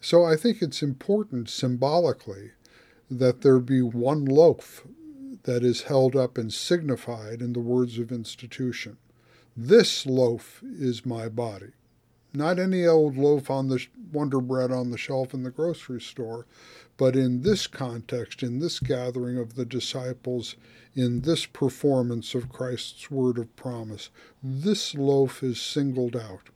B: So I think it's important symbolically that there be one loaf that is held up and signified in the words of institution. This loaf is my body. Not any old loaf on the Wonder Bread on the shelf in the grocery store, but in this context, in this gathering of the disciples, in this performance of Christ's word of promise, this loaf is singled out.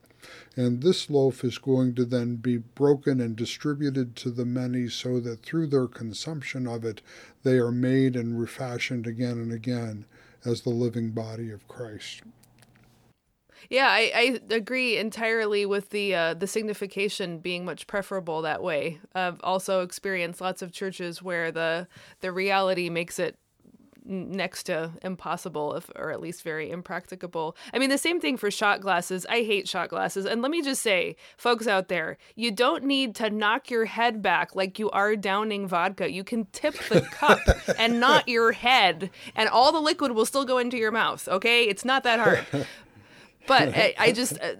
B: And this loaf is going to then be broken and distributed to the many so that through their consumption of it, they are made and refashioned again and again as the living body of Christ.
A: Yeah, I, I agree entirely with the uh, the signification being much preferable that way. I've also experienced lots of churches where the the reality makes it next to impossible if or at least very impracticable. I mean the same thing for shot glasses. I hate shot glasses. And let me just say, folks out there, you don't need to knock your head back like you are downing vodka. You can tip the cup and not your head and all the liquid will still go into your mouth, okay? It's not that hard. But I, I just uh,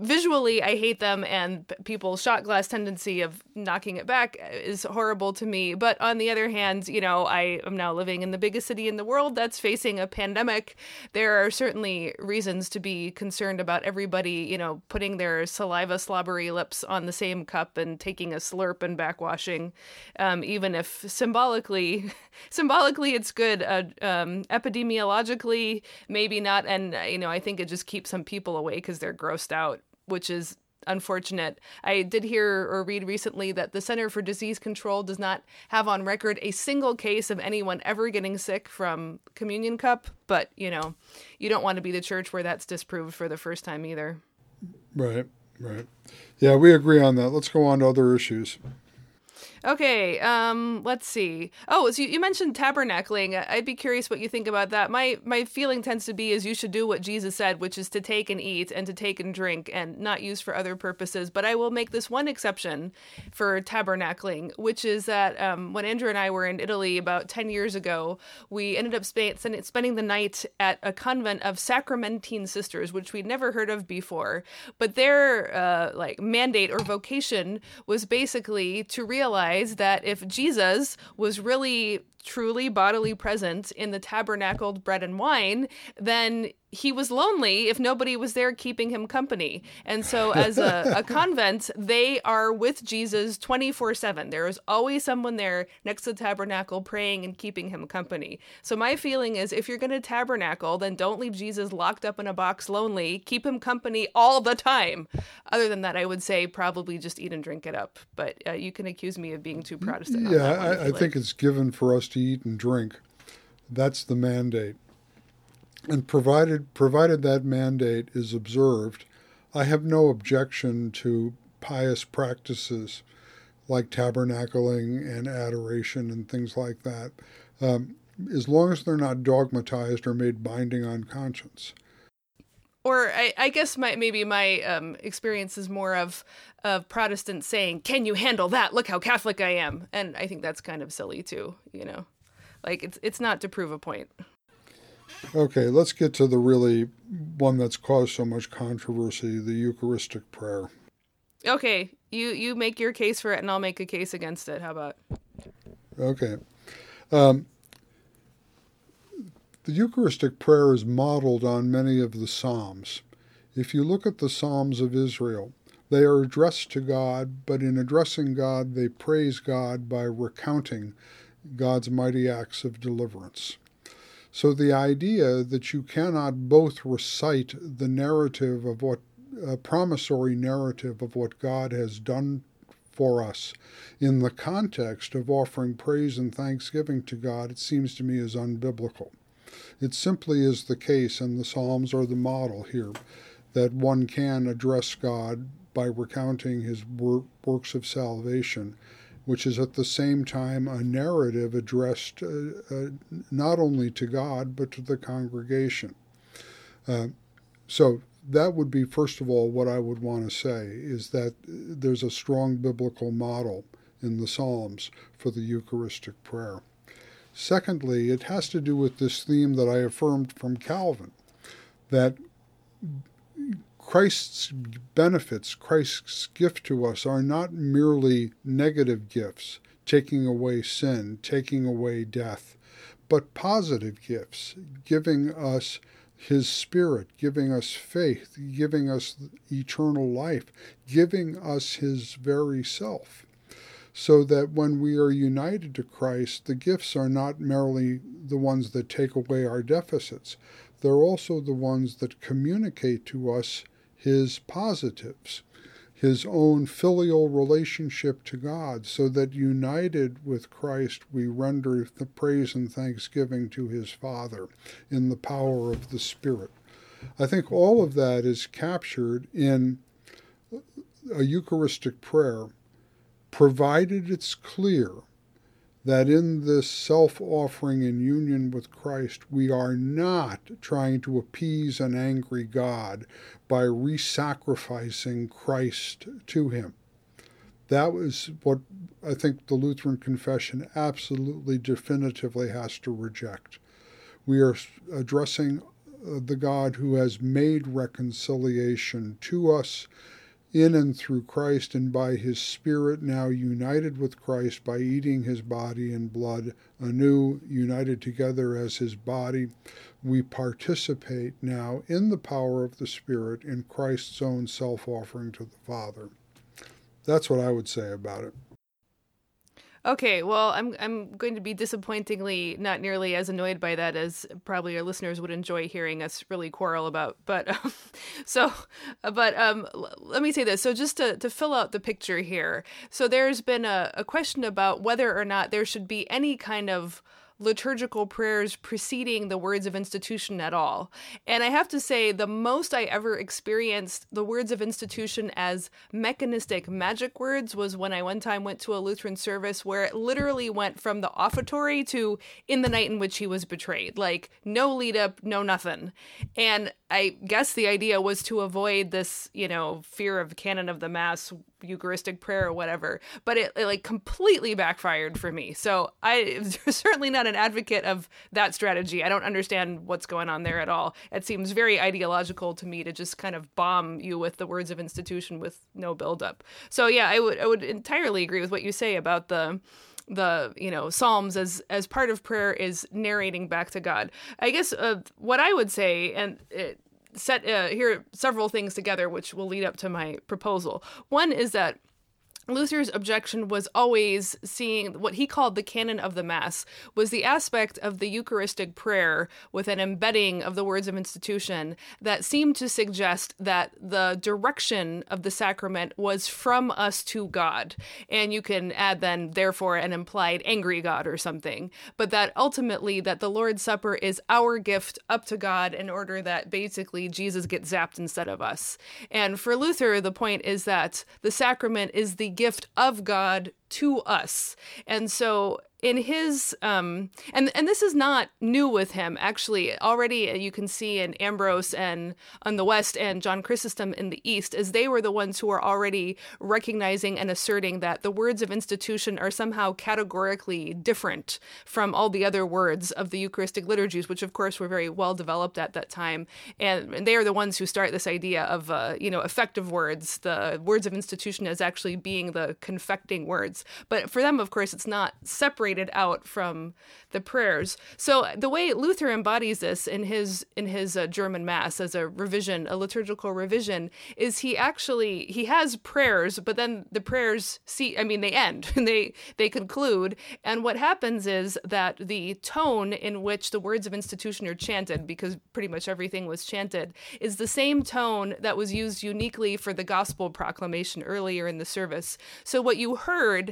A: visually i hate them and people's shot glass tendency of knocking it back is horrible to me. But on the other hand you know i am now living in the biggest city in the world that's facing a pandemic. There are certainly reasons to be concerned about everybody you know putting their saliva slobbery lips on the same cup and taking a slurp and backwashing um, even if symbolically symbolically it's good uh, um, epidemiologically maybe not. And you know i think it just keeps some people away because they're grossed out which is unfortunate. I did hear or read recently that the Center for Disease Control does not have on record a single case of anyone ever getting sick from communion cup, but you know, you don't want to be the church where that's disproved for the first time either.
B: Right, right. Yeah, we agree on that. Let's go on to other issues.
A: Okay, um, let's see. Oh, so you, you, mentioned tabernacling. I'd be curious what you think about that. My my feeling tends to be is you should do what Jesus said, which is to take and eat and to take and drink and not use for other purposes. But I will make this one exception for tabernacling, which is that um, when Andrew and I were in Italy about ten years ago, we ended up sp- spending the night at a convent of Sacramentine sisters, which we'd never heard of before. But their uh, like mandate or vocation was basically to realize that if Jesus was really truly bodily present in the tabernacled bread and wine, then he was lonely if nobody was there keeping him company. And so, as a, a convent, they are with Jesus 24 7. There is always someone there next to the tabernacle praying and keeping him company. So, my feeling is if you're going to tabernacle, then don't leave Jesus locked up in a box lonely. Keep him company all the time. Other than that, I would say probably just eat and drink it up. But uh, you can accuse me of being too Protestant.
B: Yeah, I, I think it's given for us to eat and drink. That's the mandate. And provided provided that mandate is observed, I have no objection to pious practices like tabernacling and adoration and things like that, um, as long as they're not dogmatized or made binding on conscience.
A: Or I, I guess my maybe my um, experience is more of of Protestants saying, "Can you handle that? Look how Catholic I am," and I think that's kind of silly too. You know, like it's it's not to prove a point.
B: Okay, let's get to the really one that's caused so much controversy the Eucharistic prayer.
A: Okay, you, you make your case for it, and I'll make a case against it. How about?
B: Okay. Um, the Eucharistic prayer is modeled on many of the Psalms. If you look at the Psalms of Israel, they are addressed to God, but in addressing God, they praise God by recounting God's mighty acts of deliverance. So the idea that you cannot both recite the narrative of what a promissory narrative of what God has done for us in the context of offering praise and thanksgiving to God, it seems to me is unbiblical. It simply is the case, and the Psalms are the model here, that one can address God by recounting his works of salvation which is at the same time a narrative addressed uh, uh, not only to God but to the congregation. Uh, so that would be first of all what I would want to say is that there's a strong biblical model in the Psalms for the Eucharistic prayer. Secondly, it has to do with this theme that I affirmed from Calvin that Christ's benefits, Christ's gift to us, are not merely negative gifts, taking away sin, taking away death, but positive gifts, giving us his spirit, giving us faith, giving us eternal life, giving us his very self. So that when we are united to Christ, the gifts are not merely the ones that take away our deficits, they're also the ones that communicate to us his positives, his own filial relationship to God, so that united with Christ we render the praise and thanksgiving to his Father in the power of the Spirit. I think all of that is captured in a Eucharistic prayer, provided it's clear that in this self offering in union with Christ, we are not trying to appease an angry God by re sacrificing Christ to him. That was what I think the Lutheran confession absolutely definitively has to reject. We are addressing uh, the God who has made reconciliation to us in and through Christ and by his Spirit, now united with Christ by eating his body and blood, anew united together as his body, we participate now in the power of the Spirit in Christ's own self offering to the Father. That's what I would say about it.
A: Okay, well, I'm I'm going to be disappointingly not nearly as annoyed by that as probably our listeners would enjoy hearing us really quarrel about. But um, so, but um, l- let me say this. So just to to fill out the picture here. So there's been a, a question about whether or not there should be any kind of liturgical prayers preceding the words of institution at all. And I have to say, the most I ever experienced the words of institution as mechanistic magic words was when I one time went to a Lutheran service where it literally went from the offertory to in the night in which he was betrayed. Like, no lead up, no nothing. And I guess the idea was to avoid this, you know, fear of canon of the Mass Eucharistic prayer or whatever, but it, it, like completely backfired for me. So I certainly not an advocate of that strategy. I don't understand what's going on there at all. It seems very ideological to me to just kind of bomb you with the words of institution with no buildup. So yeah, I would I would entirely agree with what you say about the the you know psalms as as part of prayer is narrating back to god i guess uh, what i would say and it, set uh, here several things together which will lead up to my proposal. One is that Luther's objection was always seeing what he called the canon of the Mass, was the aspect of the Eucharistic prayer with an embedding of the words of institution that seemed to suggest that the direction of the sacrament was from us to God. And you can add then, therefore, an implied angry God or something. But that ultimately that the Lord's Supper is our gift up to God in order that basically Jesus gets zapped instead of us. And for Luther, the point is that the sacrament is the gift of God to us. And so in his um and and this is not new with him. Actually already you can see in ambrose and on the west and john chrysostom in the east as they were the ones who are already recognizing and asserting that the words of institution are somehow categorically different from all the other words of the eucharistic liturgies which of course were very well developed at that time. And, and they are the ones who start this idea of uh, you know effective words. The words of institution as actually being the confecting words but for them of course it's not separated out from the prayers. So the way luther embodies this in his in his uh, german mass as a revision a liturgical revision is he actually he has prayers but then the prayers see i mean they end and they they conclude. And what happens is that the tone in which the words of institution are chanted because pretty much everything was chanted is the same tone that was used uniquely for the gospel proclamation earlier in the service. So what you heard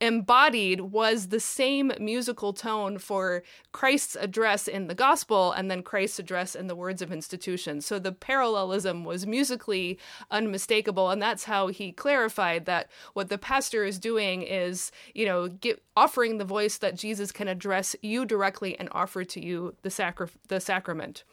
A: embodied was the same musical tone for Christ's address in the gospel and then Christ's address in the words of institution. So the parallelism was musically unmistakable. And that's how he clarified that what the pastor is doing is, you know, get, offering the voice that Jesus can address you directly and offer to you the, sacri- the sacrament.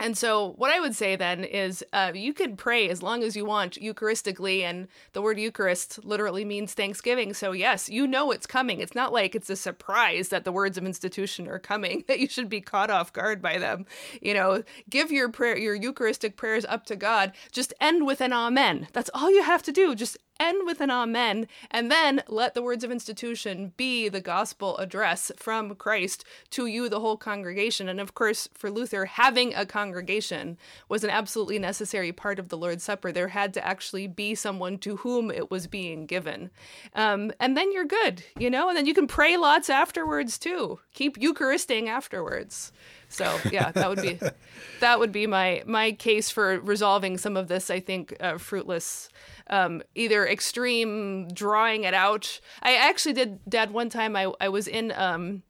A: And so, what I would say then is uh, you can pray as long as you want Eucharistically, and the word Eucharist literally means Thanksgiving. So, yes, you know it's coming. It's not like it's a surprise that the words of institution are coming, that you should be caught off guard by them. You know, give your prayer, your Eucharistic prayers up to God. Just end with an Amen. That's all you have to do. Just end with an amen, and then let the words of institution be the gospel address from Christ to you, the whole congregation. And of course, for Luther, having a congregation was an absolutely necessary part of the Lord's Supper. There had to actually be someone to whom it was being given. Um, and then you're good, you know, and then you can pray lots afterwards too. Keep Eucharisting afterwards. So yeah, that would be that would be my my case for resolving some of this. I think uh, fruitless, um, either extreme drawing it out. I actually did, Dad. One time I I was in um,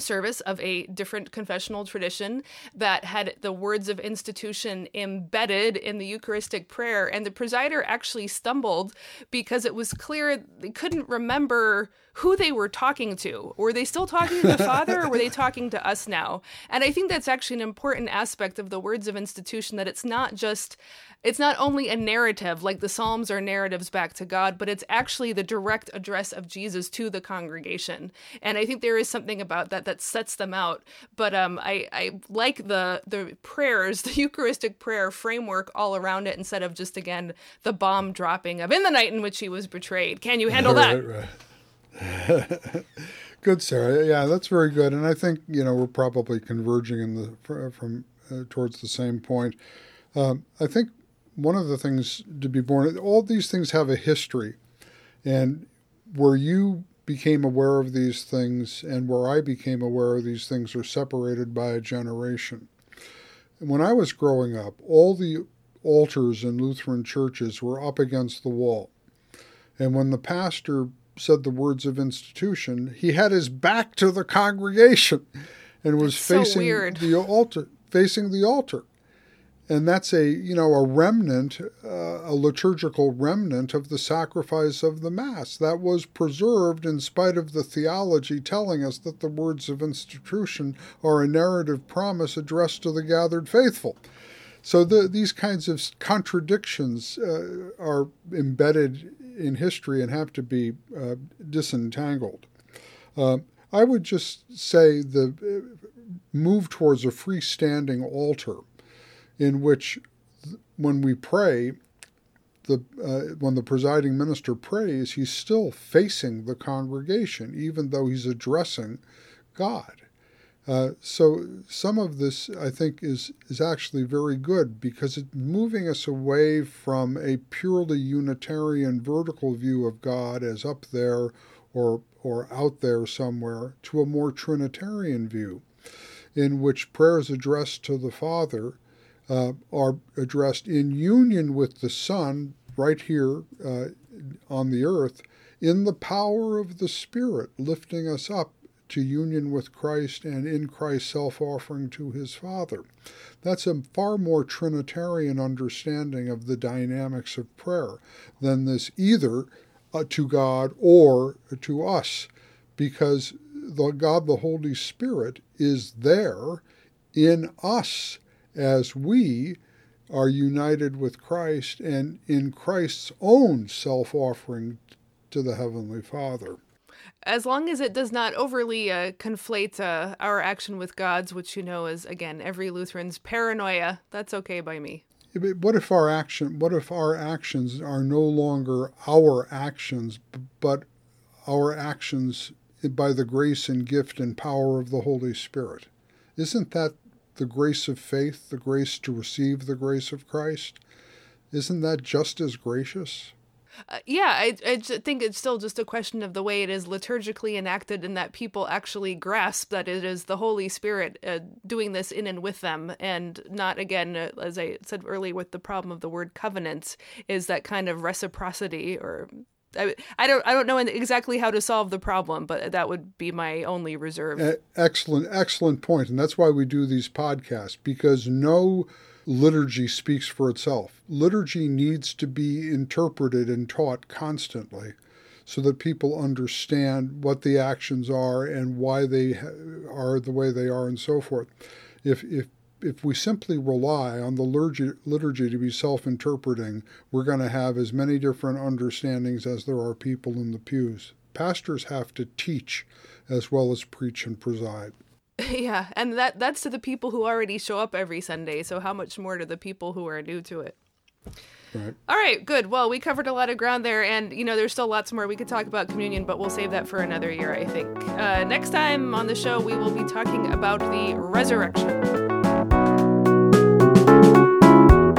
A: service of a different confessional tradition that had the words of institution embedded in the Eucharistic prayer. And the presider actually stumbled because it was clear they couldn't remember who they were talking to. Were they still talking to the Father or were they talking to us now? And I think that's actually an important aspect of the words of institution that it's not just it's not only a narrative like the Psalms are narratives back to God, but it's actually the direct address of Jesus to the congregation. And I think there is something about that that sets them out. But um, I, I like the the prayers, the Eucharistic prayer framework all around it instead of just again the bomb dropping of in the night in which he was betrayed. Can you handle
B: right,
A: that?
B: Right. good, Sarah. Yeah, that's very good. And I think you know we're probably converging in the from uh, towards the same point. Um, I think one of the things to be born, all these things have a history, and where you became aware of these things and where I became aware of these things are separated by a generation. When I was growing up, all the altars in Lutheran churches were up against the wall. And when the pastor said the words of institution, he had his back to the congregation and was
A: That's
B: facing
A: so
B: the altar, facing the altar. And that's a, you know, a remnant, uh, a liturgical remnant of the sacrifice of the Mass. That was preserved in spite of the theology telling us that the words of institution are a narrative promise addressed to the gathered faithful. So the, these kinds of contradictions uh, are embedded in history and have to be uh, disentangled. Uh, I would just say the uh, move towards a freestanding altar in which when we pray, the, uh, when the presiding minister prays, he's still facing the congregation, even though he's addressing God. Uh, so some of this, I think, is is actually very good because it's moving us away from a purely Unitarian vertical view of God as up there or or out there somewhere to a more Trinitarian view, in which prayers addressed to the Father uh, are addressed in union with the Son right here uh, on the earth in the power of the Spirit, lifting us up to union with Christ and in Christ self offering to his Father. That's a far more Trinitarian understanding of the dynamics of prayer than this either uh, to God or to us, because the God the Holy Spirit is there in us as we are united with Christ and in Christ's own self offering to the Heavenly Father.
A: As long as it does not overly uh, conflate uh, our action with God's, which you know is, again, every Lutheran's paranoia, that's okay by me.
B: What if our action? What if our actions are no longer our actions, but our actions by the grace and gift and power of the Holy Spirit? Isn't that the grace of faith, the grace to receive the grace of Christ? Isn't that just as gracious?
A: Uh, yeah, I, I think it's still just a question of the way it is liturgically enacted and that people actually grasp that it is the Holy Spirit uh, doing this in and with them, and not, again, uh, as I said earlier with the problem of the word covenant, is that kind of reciprocity or I, I don't I don't know exactly how to solve the problem, but that would be my only reserve.
B: Excellent, excellent point, and that's why we do these podcasts because no liturgy speaks for itself. Liturgy needs to be interpreted and taught constantly so that people understand what the actions are and why they are the way they are and so forth. If if if we simply rely on the liturgy, liturgy to be self interpreting, we're going to have as many different understandings as there are people in the pews. Pastors have to teach as well as preach and preside.
A: Yeah, and that that's to the people who already show up every Sunday, so how much more to the people who are new to it?
B: Right.
A: All right, good. Well, we covered a lot of ground there, and you know, there's still lots more we could talk about communion, but we'll save that for another year, I think. Uh, next time on the show, we will be talking about the resurrection.